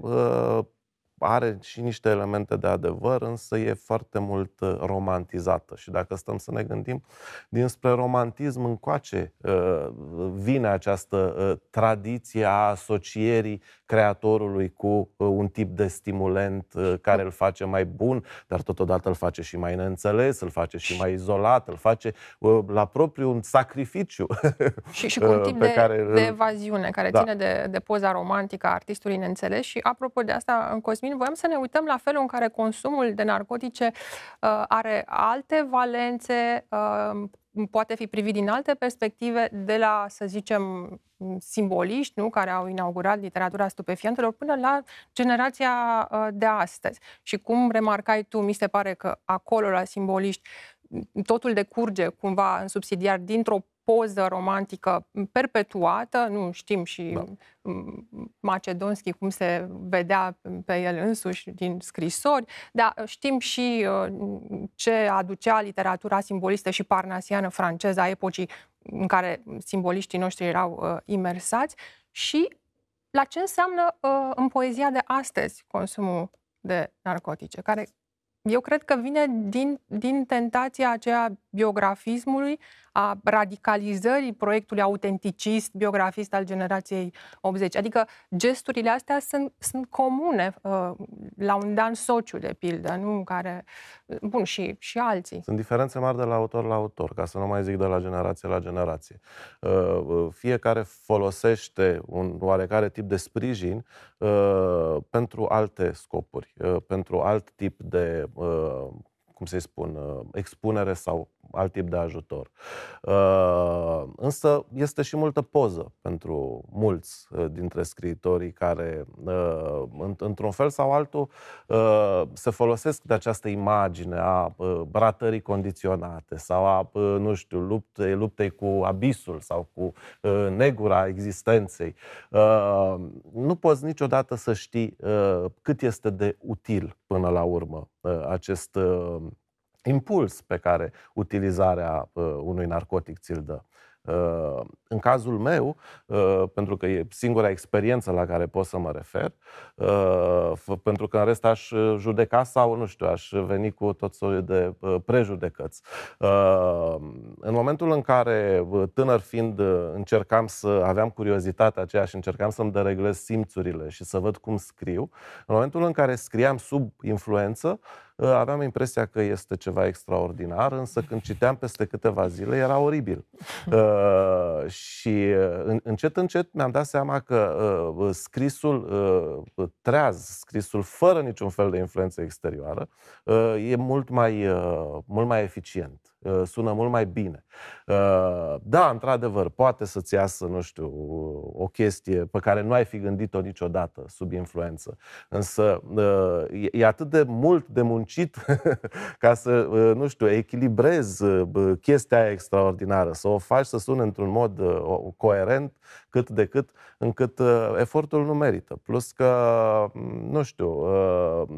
are și niște elemente de adevăr, însă e foarte mult uh, romantizată. Și dacă stăm să ne gândim, dinspre romantism încoace uh, vine această uh, tradiție a asocierii creatorului cu un tip de stimulent care îl face mai bun, dar totodată îl face și mai neînțeles, îl face și mai izolat, îl face la propriu un sacrificiu. Și, și cu un tip de, care, de evaziune care da. ține de, de poza romantică a artistului neînțeles și apropo de asta, în Cosmin, Cosmin, voiam să ne uităm la felul în care consumul de narcotice uh, are alte valențe, uh, poate fi privit din alte perspective, de la, să zicem, simboliști, nu, care au inaugurat literatura stupefiantelor, până la generația uh, de astăzi. Și cum remarcai tu, mi se pare că acolo, la simboliști, totul decurge cumva în subsidiar dintr-o poză romantică perpetuată, nu știm și da. Macedonski cum se vedea pe el însuși din scrisori, dar știm și uh, ce aducea literatura simbolistă și parnasiană franceză a epocii în care simboliștii noștri erau uh, imersați și la ce înseamnă uh, în poezia de astăzi consumul de narcotice, care eu cred că vine din, din tentația aceea biografismului, a radicalizării proiectului autenticist, biografist al generației 80. Adică gesturile astea sunt, sunt comune uh, la un Dan Sociu, de pildă, nu? Care, bun, și, și alții. Sunt diferențe mari de la autor la autor, ca să nu mai zic de la generație la generație. Uh, uh fiecare folosește un oarecare tip de sprijin uh, pentru alte scopuri, uh, pentru alt tip de uh, cum să-i spun, uh, expunere sau alt tip de ajutor. Uh, însă este și multă poză pentru mulți uh, dintre scriitorii care, într-un fel sau altul, se folosesc de această imagine a ratării condiționate sau a, nu știu, luptei, luptei cu abisul sau cu negura existenței. Nu poți niciodată să știi cât este de util până la urmă acest impuls pe care utilizarea uh, unui narcotic ți-l dă. Uh, în cazul meu, uh, pentru că e singura experiență la care pot să mă refer, pentru că în rest aș judeca sau, nu știu, aș veni cu tot soiul de prejudecăți. În momentul în care, tânăr fiind, încercam să aveam curiozitatea aceea și încercam să-mi dereglez simțurile și să văd cum scriu, în momentul în care scriam sub influență, Ă, aveam impresia că este ceva extraordinar, însă când citeam peste câteva zile era oribil. Uh, și încet, încet mi-am dat seama că uh, scrisul uh, treaz, scrisul fără niciun fel de influență exterioară, uh, e mult mai, uh, mult mai eficient. Uh, sună mult mai bine. Uh, da, într-adevăr, poate să-ți iasă, nu știu, o chestie pe care nu ai fi gândit-o niciodată sub influență. Însă uh, e atât de mult de muncit ca să, nu știu, echilibrezi chestia aia extraordinară, să o faci să sună într-un mod coerent cât de cât, încât efortul nu merită. Plus că, nu știu,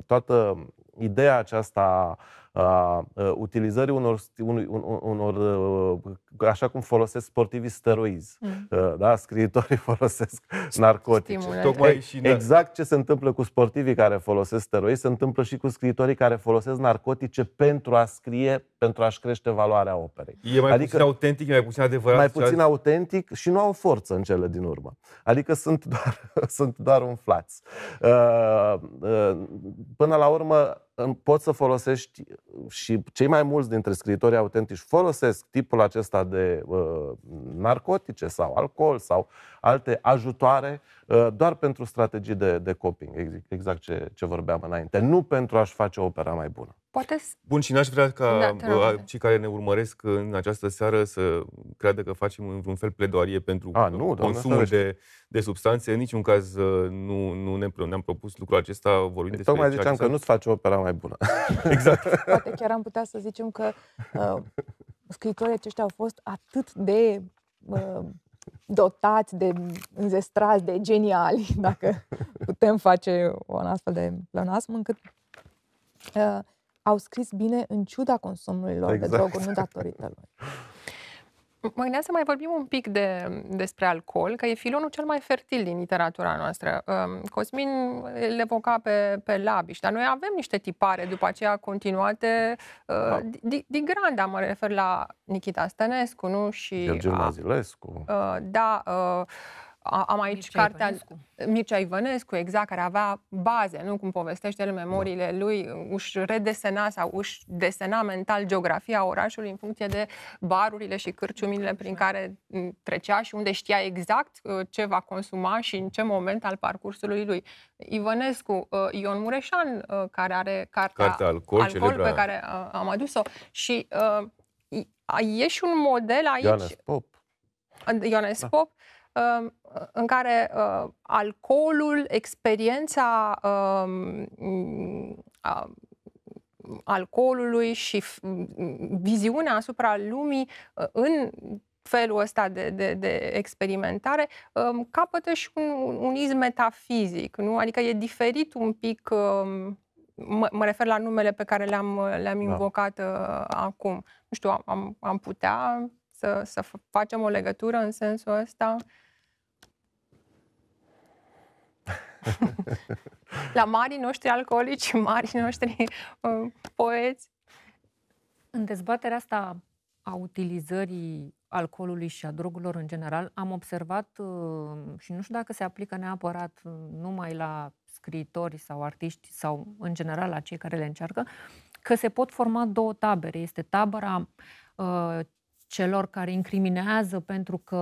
toată ideea aceasta a utilizării unor, unor, unor așa cum folosesc sportivii steroizi. Mm. Da? Scriitorii folosesc narcotice. Tocmai și exact ce se întâmplă cu sportivii care folosesc steroizi, se întâmplă și cu scriitorii care folosesc narcotice pentru a scrie, pentru a-și crește valoarea operei. E mai adică, puțin autentic, e mai puțin adevărat. Mai puțin autentic și nu au forță în cele din urmă. Adică sunt doar, sunt doar umflați. Uh, uh, până la urmă, poți să folosești și cei mai mulți dintre scriitorii autentici folosesc tipul acesta de uh, narcotice sau alcool sau alte ajutoare uh, doar pentru strategii de, de coping, exact ce, ce vorbeam înainte, nu pentru a-și face opera mai bună. Poate... Bun, și n-aș vrea ca da, cei care ne urmăresc în această seară să creadă că facem în vreun fel pledoarie pentru A, nu, consumul de, de substanțe. În niciun caz uh, nu, nu ne, ne-am propus lucrul acesta. Vorbim păi despre Tocmai ziceam că nu-ți face opera mai bună. exact. Poate chiar am putea să zicem că uh, scriitorii aceștia au fost atât de uh, dotați, de înzestrați, de geniali, dacă putem face un astfel de pleonasm, încât uh, au scris bine în ciuda consumului lor exact. de droguri, nu datorită lor. Mă gândeam să mai vorbim un pic de, despre alcool, că e filonul cel mai fertil din literatura noastră. Um, Cosmin le evoca pe, pe Labiș, dar noi avem niște tipare după aceea continuate uh, da. din, din Granda, mă refer la Nikita Stănescu, nu? Și George Mazilescu. Uh, da, uh, am aici Mircea cartea Ivănescu. Mircea Ivănescu, exact, care avea baze, nu cum povestește el memoriile lui, își redesena sau își desena mental geografia orașului în funcție de barurile și cârciumile prin care trecea și unde știa exact uh, ce va consuma și în ce moment al parcursului lui. Ivănescu, uh, Ion Mureșan, uh, care are cartea, cartea Alcool, alcool pe care am adus-o și e și un model aici. Ioanes Pop. Ioanes da. Pop Um, în care uh, alcoolul, experiența uh, alcoolului și viziunea asupra lumii uh, în felul ăsta de, de, de experimentare um, capătă și un, un iz metafizic, nu? Adică e diferit un pic, um, mă, mă refer la numele pe care le-am, le-am da. invocat uh, acum. Nu știu, am, am putea să, să facem o legătură în sensul ăsta? La marii noștri alcoolici, marii noștri uh, poeți. În dezbaterea asta a utilizării alcoolului și a drogurilor în general, am observat, uh, și nu știu dacă se aplică neapărat uh, numai la scriitori sau artiști sau în general la cei care le încearcă, că se pot forma două tabere. Este tabăra uh, celor care incriminează pentru că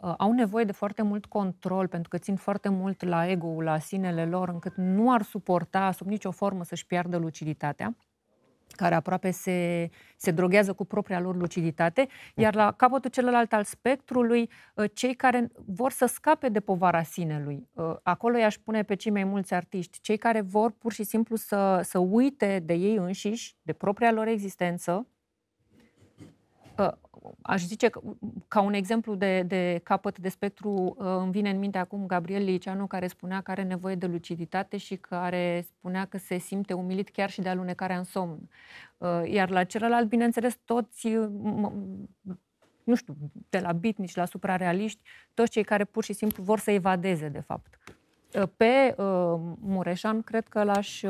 uh, au nevoie de foarte mult control, pentru că țin foarte mult la ego la sinele lor, încât nu ar suporta sub nicio formă să-și piardă luciditatea care aproape se, se droghează cu propria lor luciditate, iar la capătul celălalt al spectrului, uh, cei care vor să scape de povara sinelui. Uh, acolo i-aș pune pe cei mai mulți artiști, cei care vor pur și simplu să, să uite de ei înșiși, de propria lor existență, aș zice că, ca un exemplu de, de capăt de spectru, uh, îmi vine în minte acum Gabriel Liceanu, care spunea că are nevoie de luciditate și care spunea că se simte umilit chiar și de alunecarea în somn. Uh, iar la celălalt, bineînțeles, toți, uh, nu știu, de la bitnici la suprarealiști, toți cei care pur și simplu vor să evadeze, de fapt. Pe Mureșan, cred că l-aș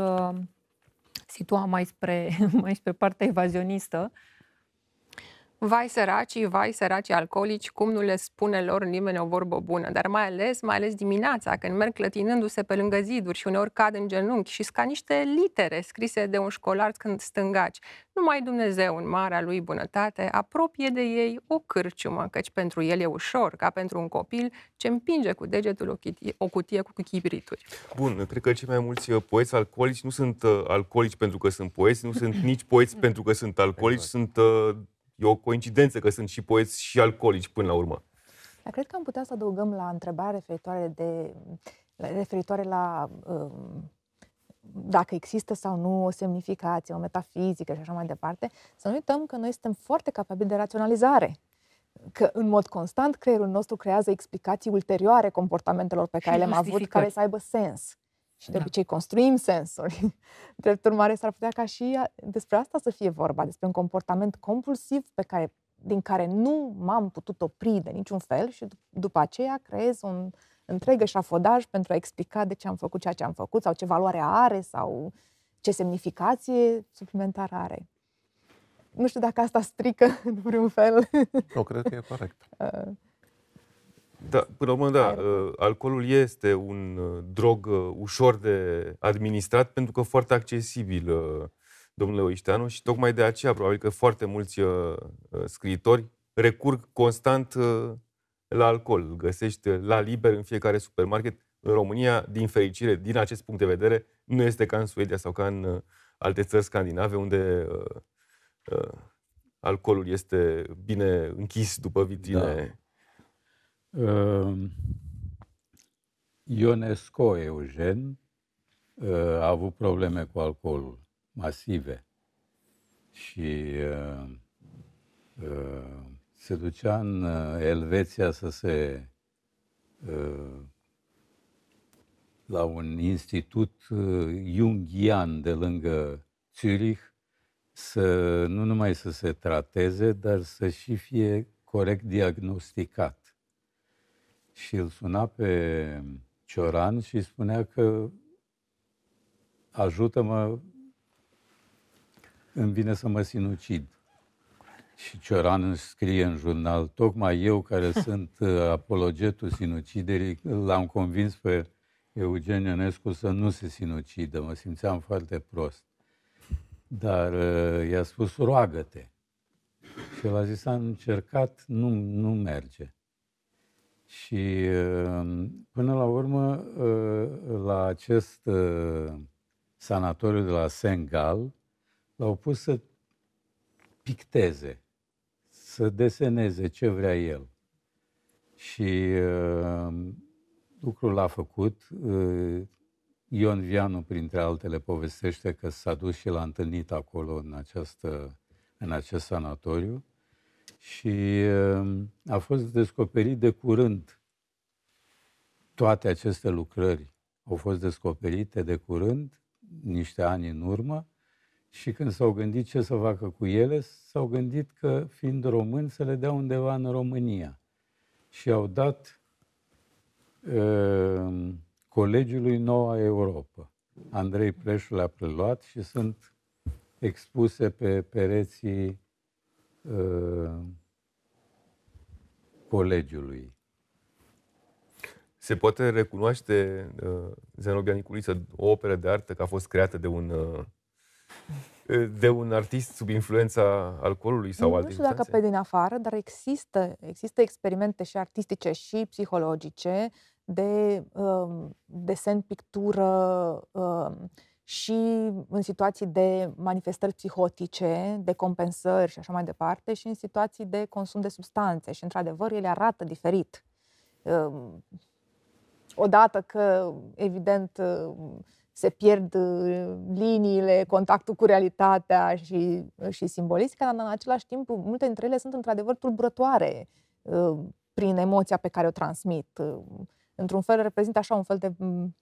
situa mai spre, mai spre partea evazionistă, Vai săraci, vai săraci alcoolici, cum nu le spune lor nimeni o vorbă bună, dar mai ales, mai ales dimineața, când merg clătinându-se pe lângă ziduri și uneori cad în genunchi și ca niște litere scrise de un școlar când stângaci. Numai Dumnezeu, în marea lui bunătate, apropie de ei o cârciumă, căci pentru el e ușor, ca pentru un copil ce împinge cu degetul o, cutie, o cutie cu chibrituri. Bun, cred că cei mai mulți uh, poeți alcoolici nu sunt uh, alcoolici pentru că sunt poeți, nu sunt nici poeți pentru că sunt alcoolici, exact. sunt uh, e o coincidență că sunt și poeți și alcoolici până la urmă. Dar cred că am putea să adăugăm la întrebare referitoare, de, referitoare la um, dacă există sau nu o semnificație, o metafizică și așa mai departe, să nu uităm că noi suntem foarte capabili de raționalizare. Că în mod constant creierul nostru creează explicații ulterioare comportamentelor pe care le-am avut, care să aibă sens. Și de da. obicei construim sensuri. Drept urmare, s-ar putea ca și despre asta să fie vorba, despre un comportament compulsiv pe care, din care nu m-am putut opri de niciun fel și după aceea creez un întreg eșafodaj pentru a explica de ce am făcut ceea ce am făcut sau ce valoare are sau ce semnificație suplimentară are. Nu știu dacă asta strică în vreun fel. Nu, cred că e corect. Uh, da, până la urmă, da, uh, alcoolul este un uh, drog ușor de administrat pentru că foarte accesibil, domnule Oișteanu, și tocmai de aceea probabil că foarte mulți scriitori recurg constant la alcool. Îl găsești la liber în fiecare supermarket. În România, din fericire, din acest punct de vedere, nu este ca în Suedia sau ca în alte țări scandinave, unde uh, alcoolul este bine închis după vitrine. Da. Uh, Ionesco Eugen uh, a avut probleme cu alcoolul masive și uh, uh, se ducea în uh, Elveția să se uh, la un institut uh, jungian de lângă Zürich să nu numai să se trateze, dar să și fie corect diagnosticat. Și îl suna pe Cioran și spunea că ajută-mă, îmi vine să mă sinucid. Și Cioran își scrie în jurnal, tocmai eu care sunt uh, apologetul sinuciderii, l-am convins pe Eugen Ionescu să nu se sinucidă, mă simțeam foarte prost. Dar uh, i-a spus, roagă-te. Și el a zis, am încercat, nu, nu merge. Și uh, până la urmă, uh, la acest sanatoriu de la Sengal, l-au pus să picteze, să deseneze ce vrea el. Și lucrul l-a făcut. Ion Vianu, printre altele, povestește că s-a dus și l-a întâlnit acolo în, această, în acest sanatoriu și um, a fost descoperit de curând. Toate aceste lucrări au fost descoperite de curând, niște ani în urmă, și când s-au gândit ce să facă cu ele, s-au gândit că, fiind români, să le dea undeva în România. Și au dat uh, Colegiului Noua Europa. Andrei Preșu le-a preluat și sunt expuse pe pereții uh, colegiului. Se poate recunoaște uh, Zenobia Niculiță, o operă de artă, că a fost creată de un uh, de un artist sub influența alcoolului sau alte Nu știu dacă pe din afară, dar există, există experimente și artistice și psihologice de um, desen, pictură um, și în situații de manifestări psihotice, de compensări și așa mai departe, și în situații de consum de substanțe. Și, într-adevăr, ele arată diferit. Um, odată că, evident, se pierd uh, liniile, contactul cu realitatea și, și simbolistica, dar în același timp multe dintre ele sunt într-adevăr tulburătoare uh, prin emoția pe care o transmit. Uh, într-un fel reprezintă așa un fel de mm,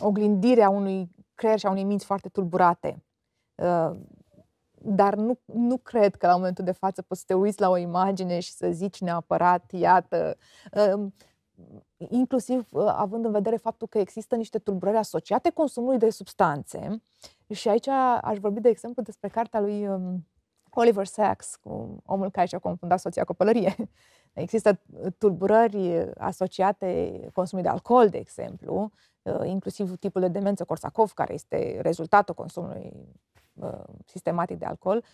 oglindire a unui creier și a unei minți foarte tulburate. Dar nu, nu cred că la momentul de față poți să te uiți la o imagine și să zici neapărat, iată, inclusiv uh, având în vedere faptul că există niște tulburări asociate consumului de substanțe. Și aici aș vorbi, de exemplu, despre cartea lui um, Oliver Sacks, cu omul care și-a confundat soția cu pălărie. Există tulburări asociate consumului de alcool, de exemplu, uh, inclusiv tipul de demență Korsakov, care este rezultatul consumului uh, sistematic de alcool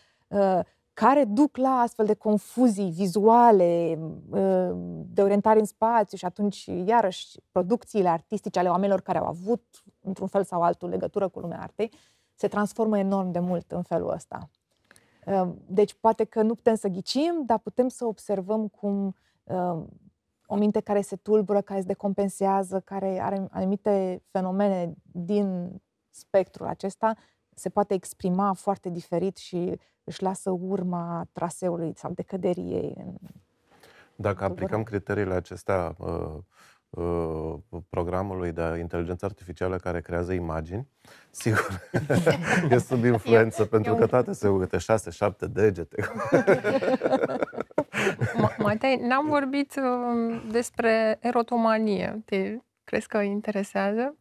care duc la astfel de confuzii vizuale, ă, de orientare în spațiu și atunci, iarăși, producțiile artistice ale oamenilor care au avut, într-un fel sau altul, legătură cu lumea artei, se transformă enorm de mult în felul ăsta. Ă, deci, poate că nu putem să ghicim, dar putem să observăm cum ă, o minte care se tulbură, care se decompensează, care are anumite fenomene din spectrul acesta, se poate exprima foarte diferit și își lasă urma traseului sau decăderii ei. Dacă aplicăm criteriile acestea uh, uh, programului de inteligență artificială care creează imagini, sigur, e sub influență, eu, pentru eu... că toate se uită șase, șapte degete. Matei, n-am vorbit uh, despre erotomanie. Te crezi că interesează?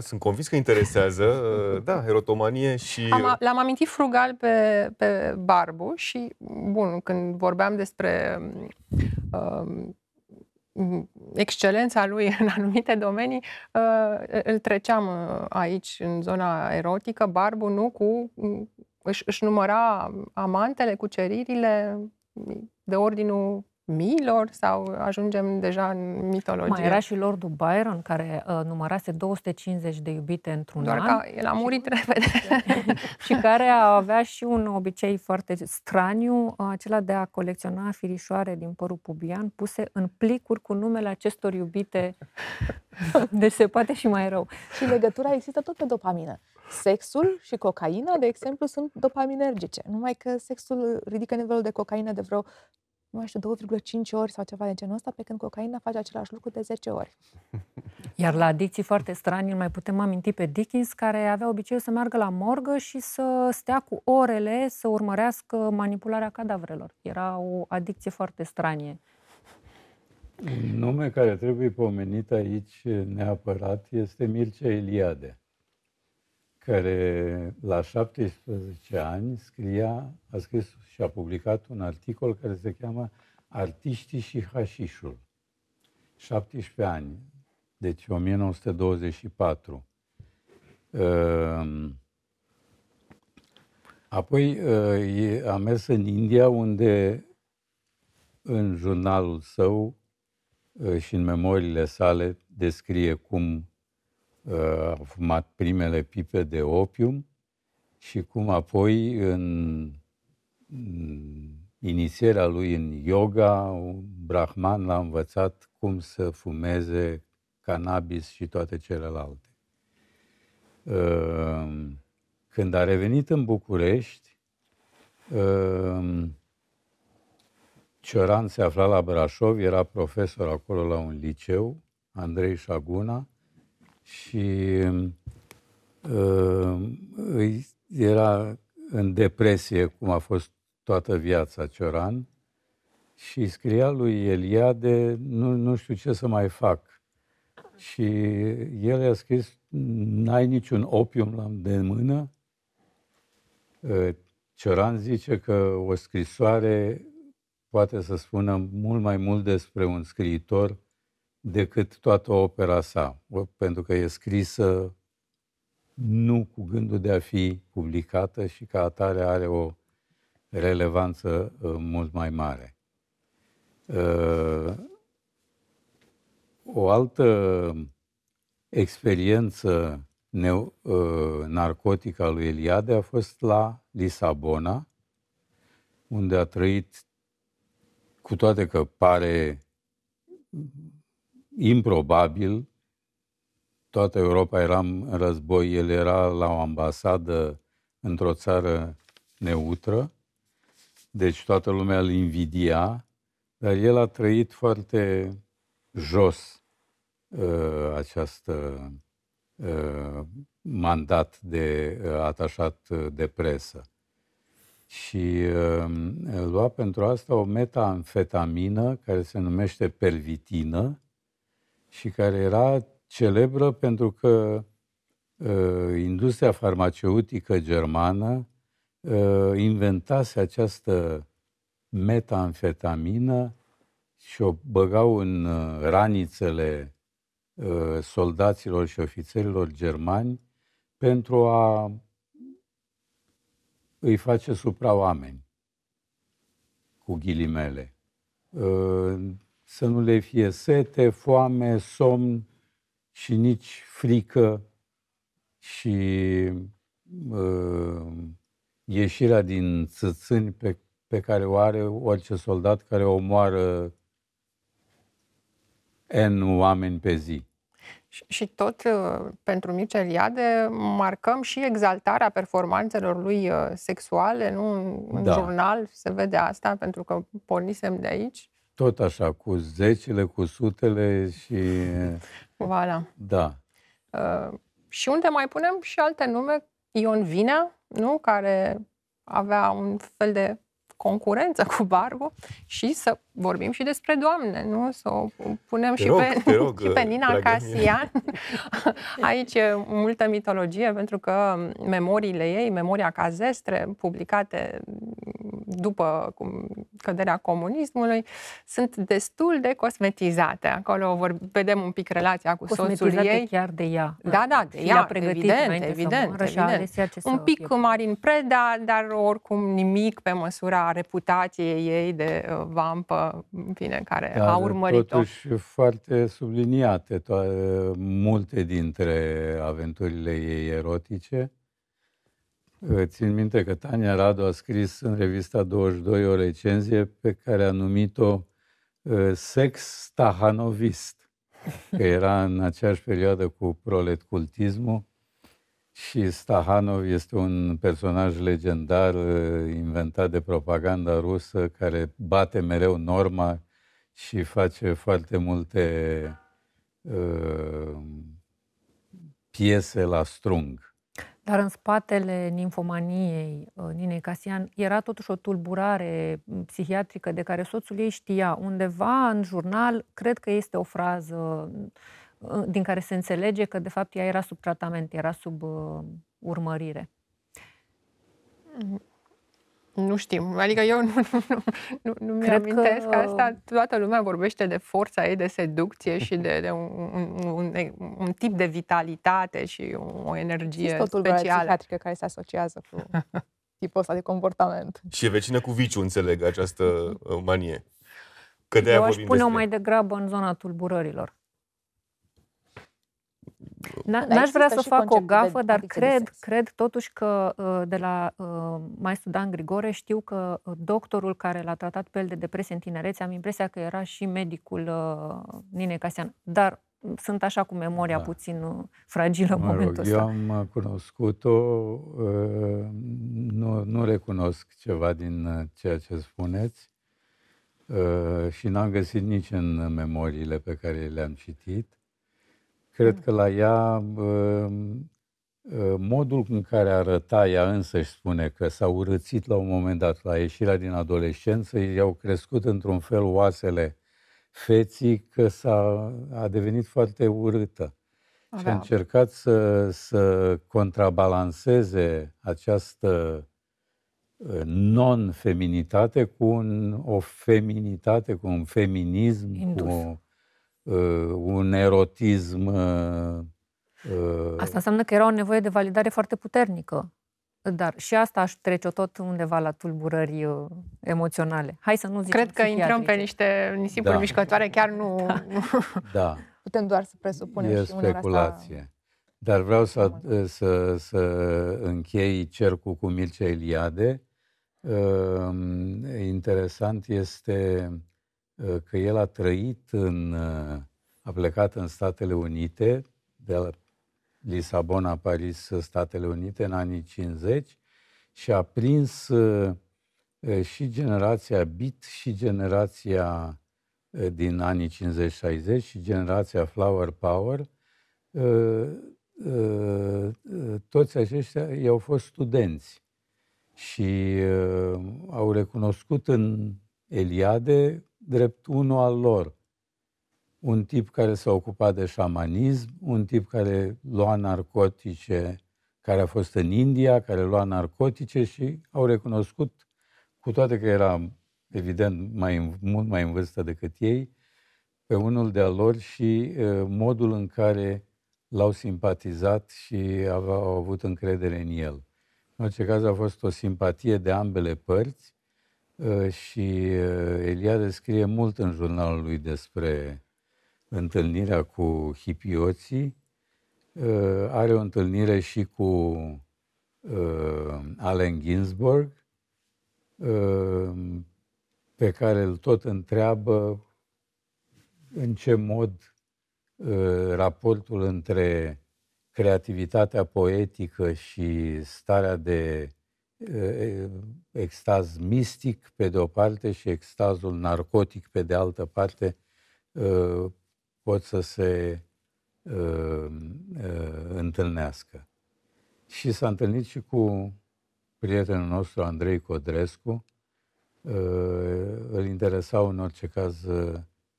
Sunt convins că interesează, da, erotomanie și... Am, l-am amintit frugal pe, pe Barbu și, bun, când vorbeam despre um, excelența lui în anumite domenii, uh, îl treceam uh, aici, în zona erotică, Barbu, nu, cu... Își, își număra amantele, cuceririle de ordinul miilor sau ajungem deja în mitologie? Mai era și Lordul Byron, care uh, numărase 250 de iubite într-un Doar an. Doar că el a murit și, repede. și care avea și un obicei foarte straniu, uh, acela de a colecționa firișoare din părul pubian puse în plicuri cu numele acestor iubite. deci se poate și mai rău. Și legătura există tot pe dopamină. Sexul și cocaina, de exemplu, sunt dopaminergice. Numai că sexul ridică nivelul de cocaină de vreo nu mai știu, 2,5 ori sau ceva de genul ăsta, pe când cocaina face același lucru de 10 ori. Iar la adicții foarte strani, îl mai putem aminti pe Dickens, care avea obiceiul să meargă la morgă și să stea cu orele să urmărească manipularea cadavrelor. Era o adicție foarte stranie. Un nume care trebuie pomenit aici neapărat este Mircea Eliade care la 17 ani scria, a scris și a publicat un articol care se cheamă Artiștii și hașișul. 17 ani, deci 1924. Ehm, apoi eh, a mers în India, unde în jurnalul său eh, și în memoriile sale descrie cum a fumat primele pipe de opium și cum apoi în, inițierea lui în yoga, un brahman l-a învățat cum să fumeze cannabis și toate celelalte. Când a revenit în București, Cioran se afla la Brașov, era profesor acolo la un liceu, Andrei Șaguna, și uh, era în depresie, cum a fost toată viața Cioran, și scria lui Eliade, nu, nu știu ce să mai fac. Și el a scris, n-ai niciun opium la de mână? Uh, Cioran zice că o scrisoare poate să spună mult mai mult despre un scriitor decât toată opera sa, pentru că e scrisă nu cu gândul de a fi publicată și ca atare are o relevanță uh, mult mai mare. Uh, o altă experiență uh, narcotică a lui Eliade a fost la Lisabona, unde a trăit, cu toate că pare improbabil, toată Europa era în război, el era la o ambasadă într-o țară neutră, deci toată lumea îl invidia, dar el a trăit foarte jos uh, această uh, mandat de uh, atașat de presă. Și uh, lua pentru asta o metamfetamină care se numește pervitină, și care era celebră pentru că uh, industria farmaceutică germană uh, inventase această metamfetamină și o băgau în uh, ranițele uh, soldaților și ofițerilor germani pentru a îi face supra-oameni, cu ghilimele. Uh, să nu le fie sete, foame, somn și nici frică și uh, ieșirea din țățâni pe, pe care o are orice soldat care omoară N oameni pe zi. Și, și tot uh, pentru Mircea Eliade marcăm și exaltarea performanțelor lui uh, sexuale, nu? În da. jurnal se vede asta, pentru că pornisem de aici. Tot așa, cu zecile, cu sutele și... Voilà. Da. Uh, și unde mai punem și alte nume, Ion Vinea, nu? care avea un fel de concurență cu Barbu și să vorbim și despre doamne, nu? Să o punem Te și, rog, pe, te rog, și pe Nina dragă mie. Casian. Aici e multă mitologie, pentru că memoriile ei, memoria cazestre, publicate după cum, căderea comunismului, sunt destul de cosmetizate. Acolo vor, vedem un pic relația cu soțul Cosmetizate ei. chiar de ea. Da, da, de Și ea, le-a pregătit evident, înainte să evident, moară și a evident. ales ea ce Un să pic fie. Marin Preda, dar oricum nimic pe măsura reputației ei de uh, vampă, în fine, care Dar a urmărit-o. totuși foarte subliniate to- multe dintre aventurile ei erotice. Țin minte că Tania Radu a scris în revista 22 o recenzie pe care a numit-o uh, Sex Stahanovist, că era în aceeași perioadă cu proletcultismul și Stahanov este un personaj legendar uh, inventat de propaganda rusă care bate mereu norma și face foarte multe uh, piese la strung. Dar în spatele ninfomaniei uh, Ninei Casian era totuși o tulburare m, psihiatrică de care soțul ei știa. Undeva în jurnal, cred că este o frază uh, din care se înțelege că de fapt ea era sub tratament, era sub uh, urmărire. Nu știm. Adică eu nu, nu, nu, nu, nu mi Cred amintesc că- asta. Toată lumea vorbește de forța ei de seducție și de, de un, un, un, un tip de vitalitate și o energie Există o tulburare specială. psihiatrică care se asociază cu tipul ăsta de comportament. Și e vecină cu viciu, înțeleg, această uh, manie. Că de-aia Eu aș vorbim pune-o despre... mai degrabă în zona tulburărilor. N- Dar N-aș vrea există să și fac o conceptul de gafă, dar adicție de cred, sex. cred totuși că uh, de la uh, maestru Dan Grigore știu că uh, doctorul care l-a tratat pe el de depresie în tinerețe, am impresia că era și medicul uh, Ninei Casian. Dar mm, sunt așa cu memoria Da. puțin uh, fragilă în Mă momentul rog, eu ăsta. am uh, cunoscut-o, uh, nu, nu recunosc ceva din uh, ceea ce spuneți uh, și n-am găsit nici în memoriile pe care le-am citit. Cred că la ea, uh, uh, modul în care arăta ea însă și spune că s-a urățit la un moment dat, la ieșirea din adolescență, i-au crescut într-un fel oasele feții că s-a, a devenit foarte urâtă. Și a Avea- încercat să, să contrabalanceze această uh, non-feminitate cu un, o feminitate, cu un feminism, Indus. cu uh, un erotism. Uh, uh, Asta înseamnă că era o nevoie de validare foarte puternică. Dar și asta aș trece-o tot undeva la tulburări uh, emoționale. Hai să nu zicem Cred că intrăm pe psihiatrice. niște nisipuri Da. mișcătoare, chiar nu... nu. da. Putem doar să presupunem E și uneori asta... speculație. Dar vreau să, să, să închei cercul cu Mircea Eliade. Um, Interesant este uh, că el a trăit în, uh, a plecat în Statele Unite, de la Lisabona, Paris, Statele Unite, în anii 50 și a prins uh, uh, și generația Beat și generația uh, din anii 50-60 și generația Flower Power. Uh, uh, uh, Toți aceștia ei au fost studenți și uh, au recunoscut în Eliade drept unul al lor. Un tip care s-a ocupat de șamanism, un tip care lua narcotice, care a fost în India, care lua narcotice și au recunoscut, cu toate că era evident mai, în- mult mai în vârstă decât ei, pe unul de-al lor și uh, modul în care l-au simpatizat și aveau, au avut încredere în el. În orice caz a fost o simpatie de ambele părți uh, și uh, Eliade scrie mult în jurnalul lui despre întâlnirea cu hipioții. Uh, Are o întâlnire și cu uh, Allen Ginsberg, uh, pe care îl tot întreabă în ce mod uh, raportul între creativitatea poetică și starea de extaz mistic pe de o parte și extazul narcotic pe de altă parte pot să se întâlnească. Și s-a întâlnit și cu prietenul nostru Andrei Codrescu, îl interesau în orice caz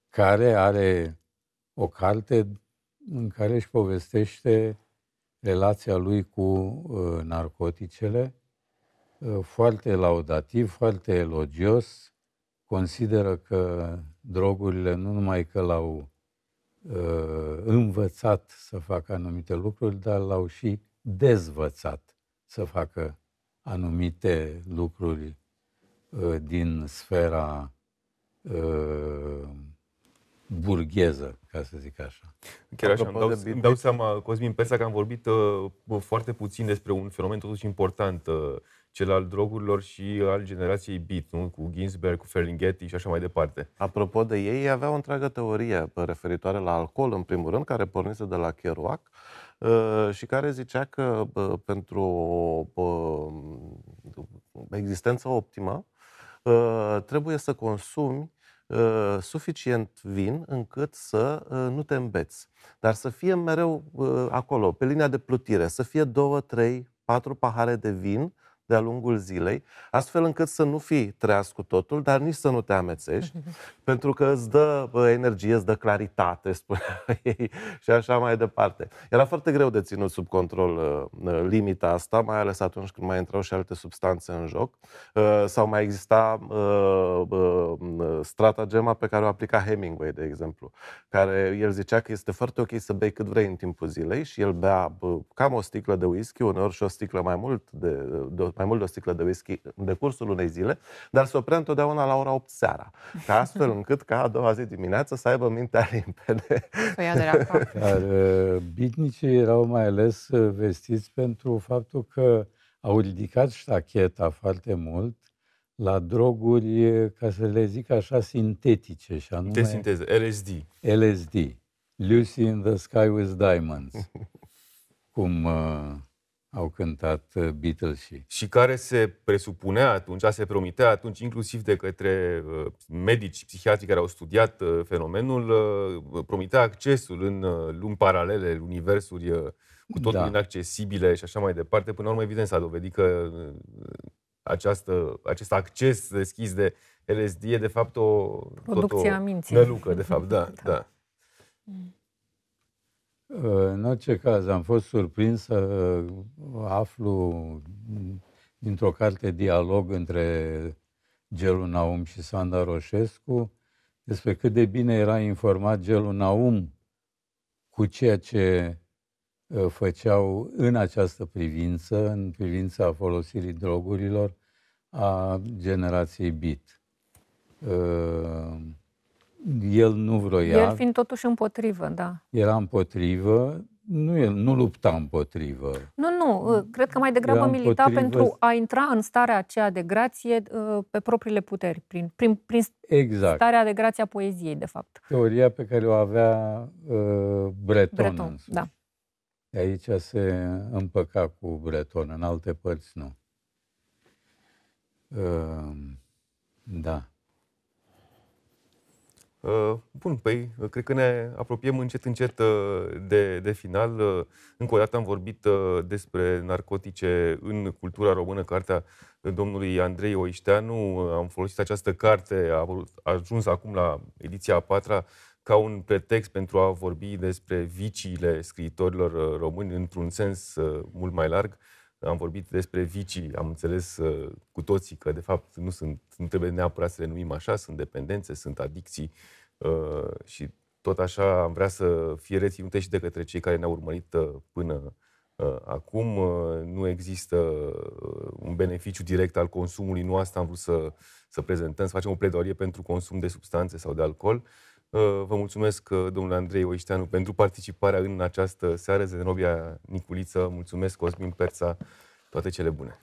care are o carte în care își povestește relația lui cu uh, narcoticele, uh, foarte laudativ, foarte elogios, consideră că drogurile nu numai că l-au uh, învățat să facă anumite lucruri, dar l-au și dezvățat să facă anumite lucruri uh, din sfera uh, burgheză, ca să zic așa. Chiar așa, îmi dau, îmi dau seama, Cosmin Persa, că am vorbit uh, foarte puțin despre un fenomen totuși important, uh, cel al drogurilor și al generației beat, nu? cu Ginsberg, cu Ferlinghetti și așa mai departe. Apropo de ei, ei aveau o întreagă teorie referitoare la alcool, în primul rând, care pornise de la Kerouac, uh, și care zicea că uh, pentru o uh, existență optimă uh, trebuie să consumi uh, suficient vin încât să uh, nu te îmbeți. Dar să fie mereu uh, acolo, pe linia de plutire, să fie două, trei, patru pahare de vin de-a lungul zilei, astfel încât să nu fii treaz cu totul, dar nici să nu te amețești, pentru că îți dă energie, îți dă claritate, spunea ei, și așa mai departe. Era foarte greu de ținut sub control uh, uh, limita asta, mai ales atunci când mai intrau și alte substanțe în joc, uh, sau mai exista stratagema pe care o aplica Hemingway, de exemplu, care el zicea că este foarte ok să bei cât vrei în timpul zilei și el bea cam o sticlă de whisky, uneori și o sticlă mai mult de, de mai mult de o sticlă de whisky în decursul unei zile, dar se oprea întotdeauna la ora 8 seara, ca astfel încât ca a doua zi dimineață să aibă mintea limpede. Dar uh, bitnicii erau mai ales uh, vestiți pentru faptul că au ridicat ștacheta foarte mult la droguri, ca să le zic așa, sintetice. Și anume de sinteză, LSD. LSD. Lucy in the Sky with Diamonds. cum uh, au cântat uh, Beatles și... Și care se presupunea atunci, se promitea atunci, inclusiv de către uh, medici, psihiatri care au studiat uh, fenomenul, promitea accesul în lumi paralele, universuri cu totul da. inaccesibile și așa mai departe. Până la urmă, evident, s-a dovedit că această, acest acces deschis de LSD e, de fapt, o... Producția minții. Nălucă, de fapt, da, da. da. Mm. În orice caz, am fost surprins să aflu dintr-o carte dialog între Gelu Naum și Sanda Roșescu despre cât de bine era informat Gelu Naum cu ceea ce ă, făceau în această privință, în privința folosirii drogurilor a generației BIT. Ă, el nu vroia. El fiind totuși împotrivă, da. Era împotrivă, nu, el nu lupta împotrivă. Nu, nu, uh, cred că mai degrabă era milita împotrivă... pentru a intra în starea aceea de grație uh, pe propriile puteri, prin, prin, prin exact. starea de grație a poeziei, de fapt. Teoria pe care o avea uh, Breton. Breton da. Aici se împăca cu Breton, în alte părți nu. Uh, da. Uh, bun, păi, uh, cred că ne apropiem încet, încet uh, de, de final. Încă o dată am vorbit despre narcotice în cultura română, cartea domnului Andrei Oișteanu. Am folosit această carte, a ajuns acum la ediția a patra, ca un pretext pentru a vorbi despre viciile scriitorilor români într-un sens mult mai larg am vorbit despre vicii, am înțeles uh, cu toții că, de fapt, nu, sunt, nu trebuie neapărat să le numim așa, sunt dependențe, sunt adicții uh, și tot așa am vrea să fie reținute și de către cei care ne-au urmărit uh, până uh, acum. Uh, nu există uh, un beneficiu direct al consumului, nu asta am vrut să, să prezentăm, să facem o pledoarie pentru consum de substanțe sau de alcool. Uh, vă mulțumesc, uh, domnule Andrei Oișteanu, pentru participarea în această seară. Zenobia Niculiță, mulțumesc, Cosmin Perța, toate cele bune.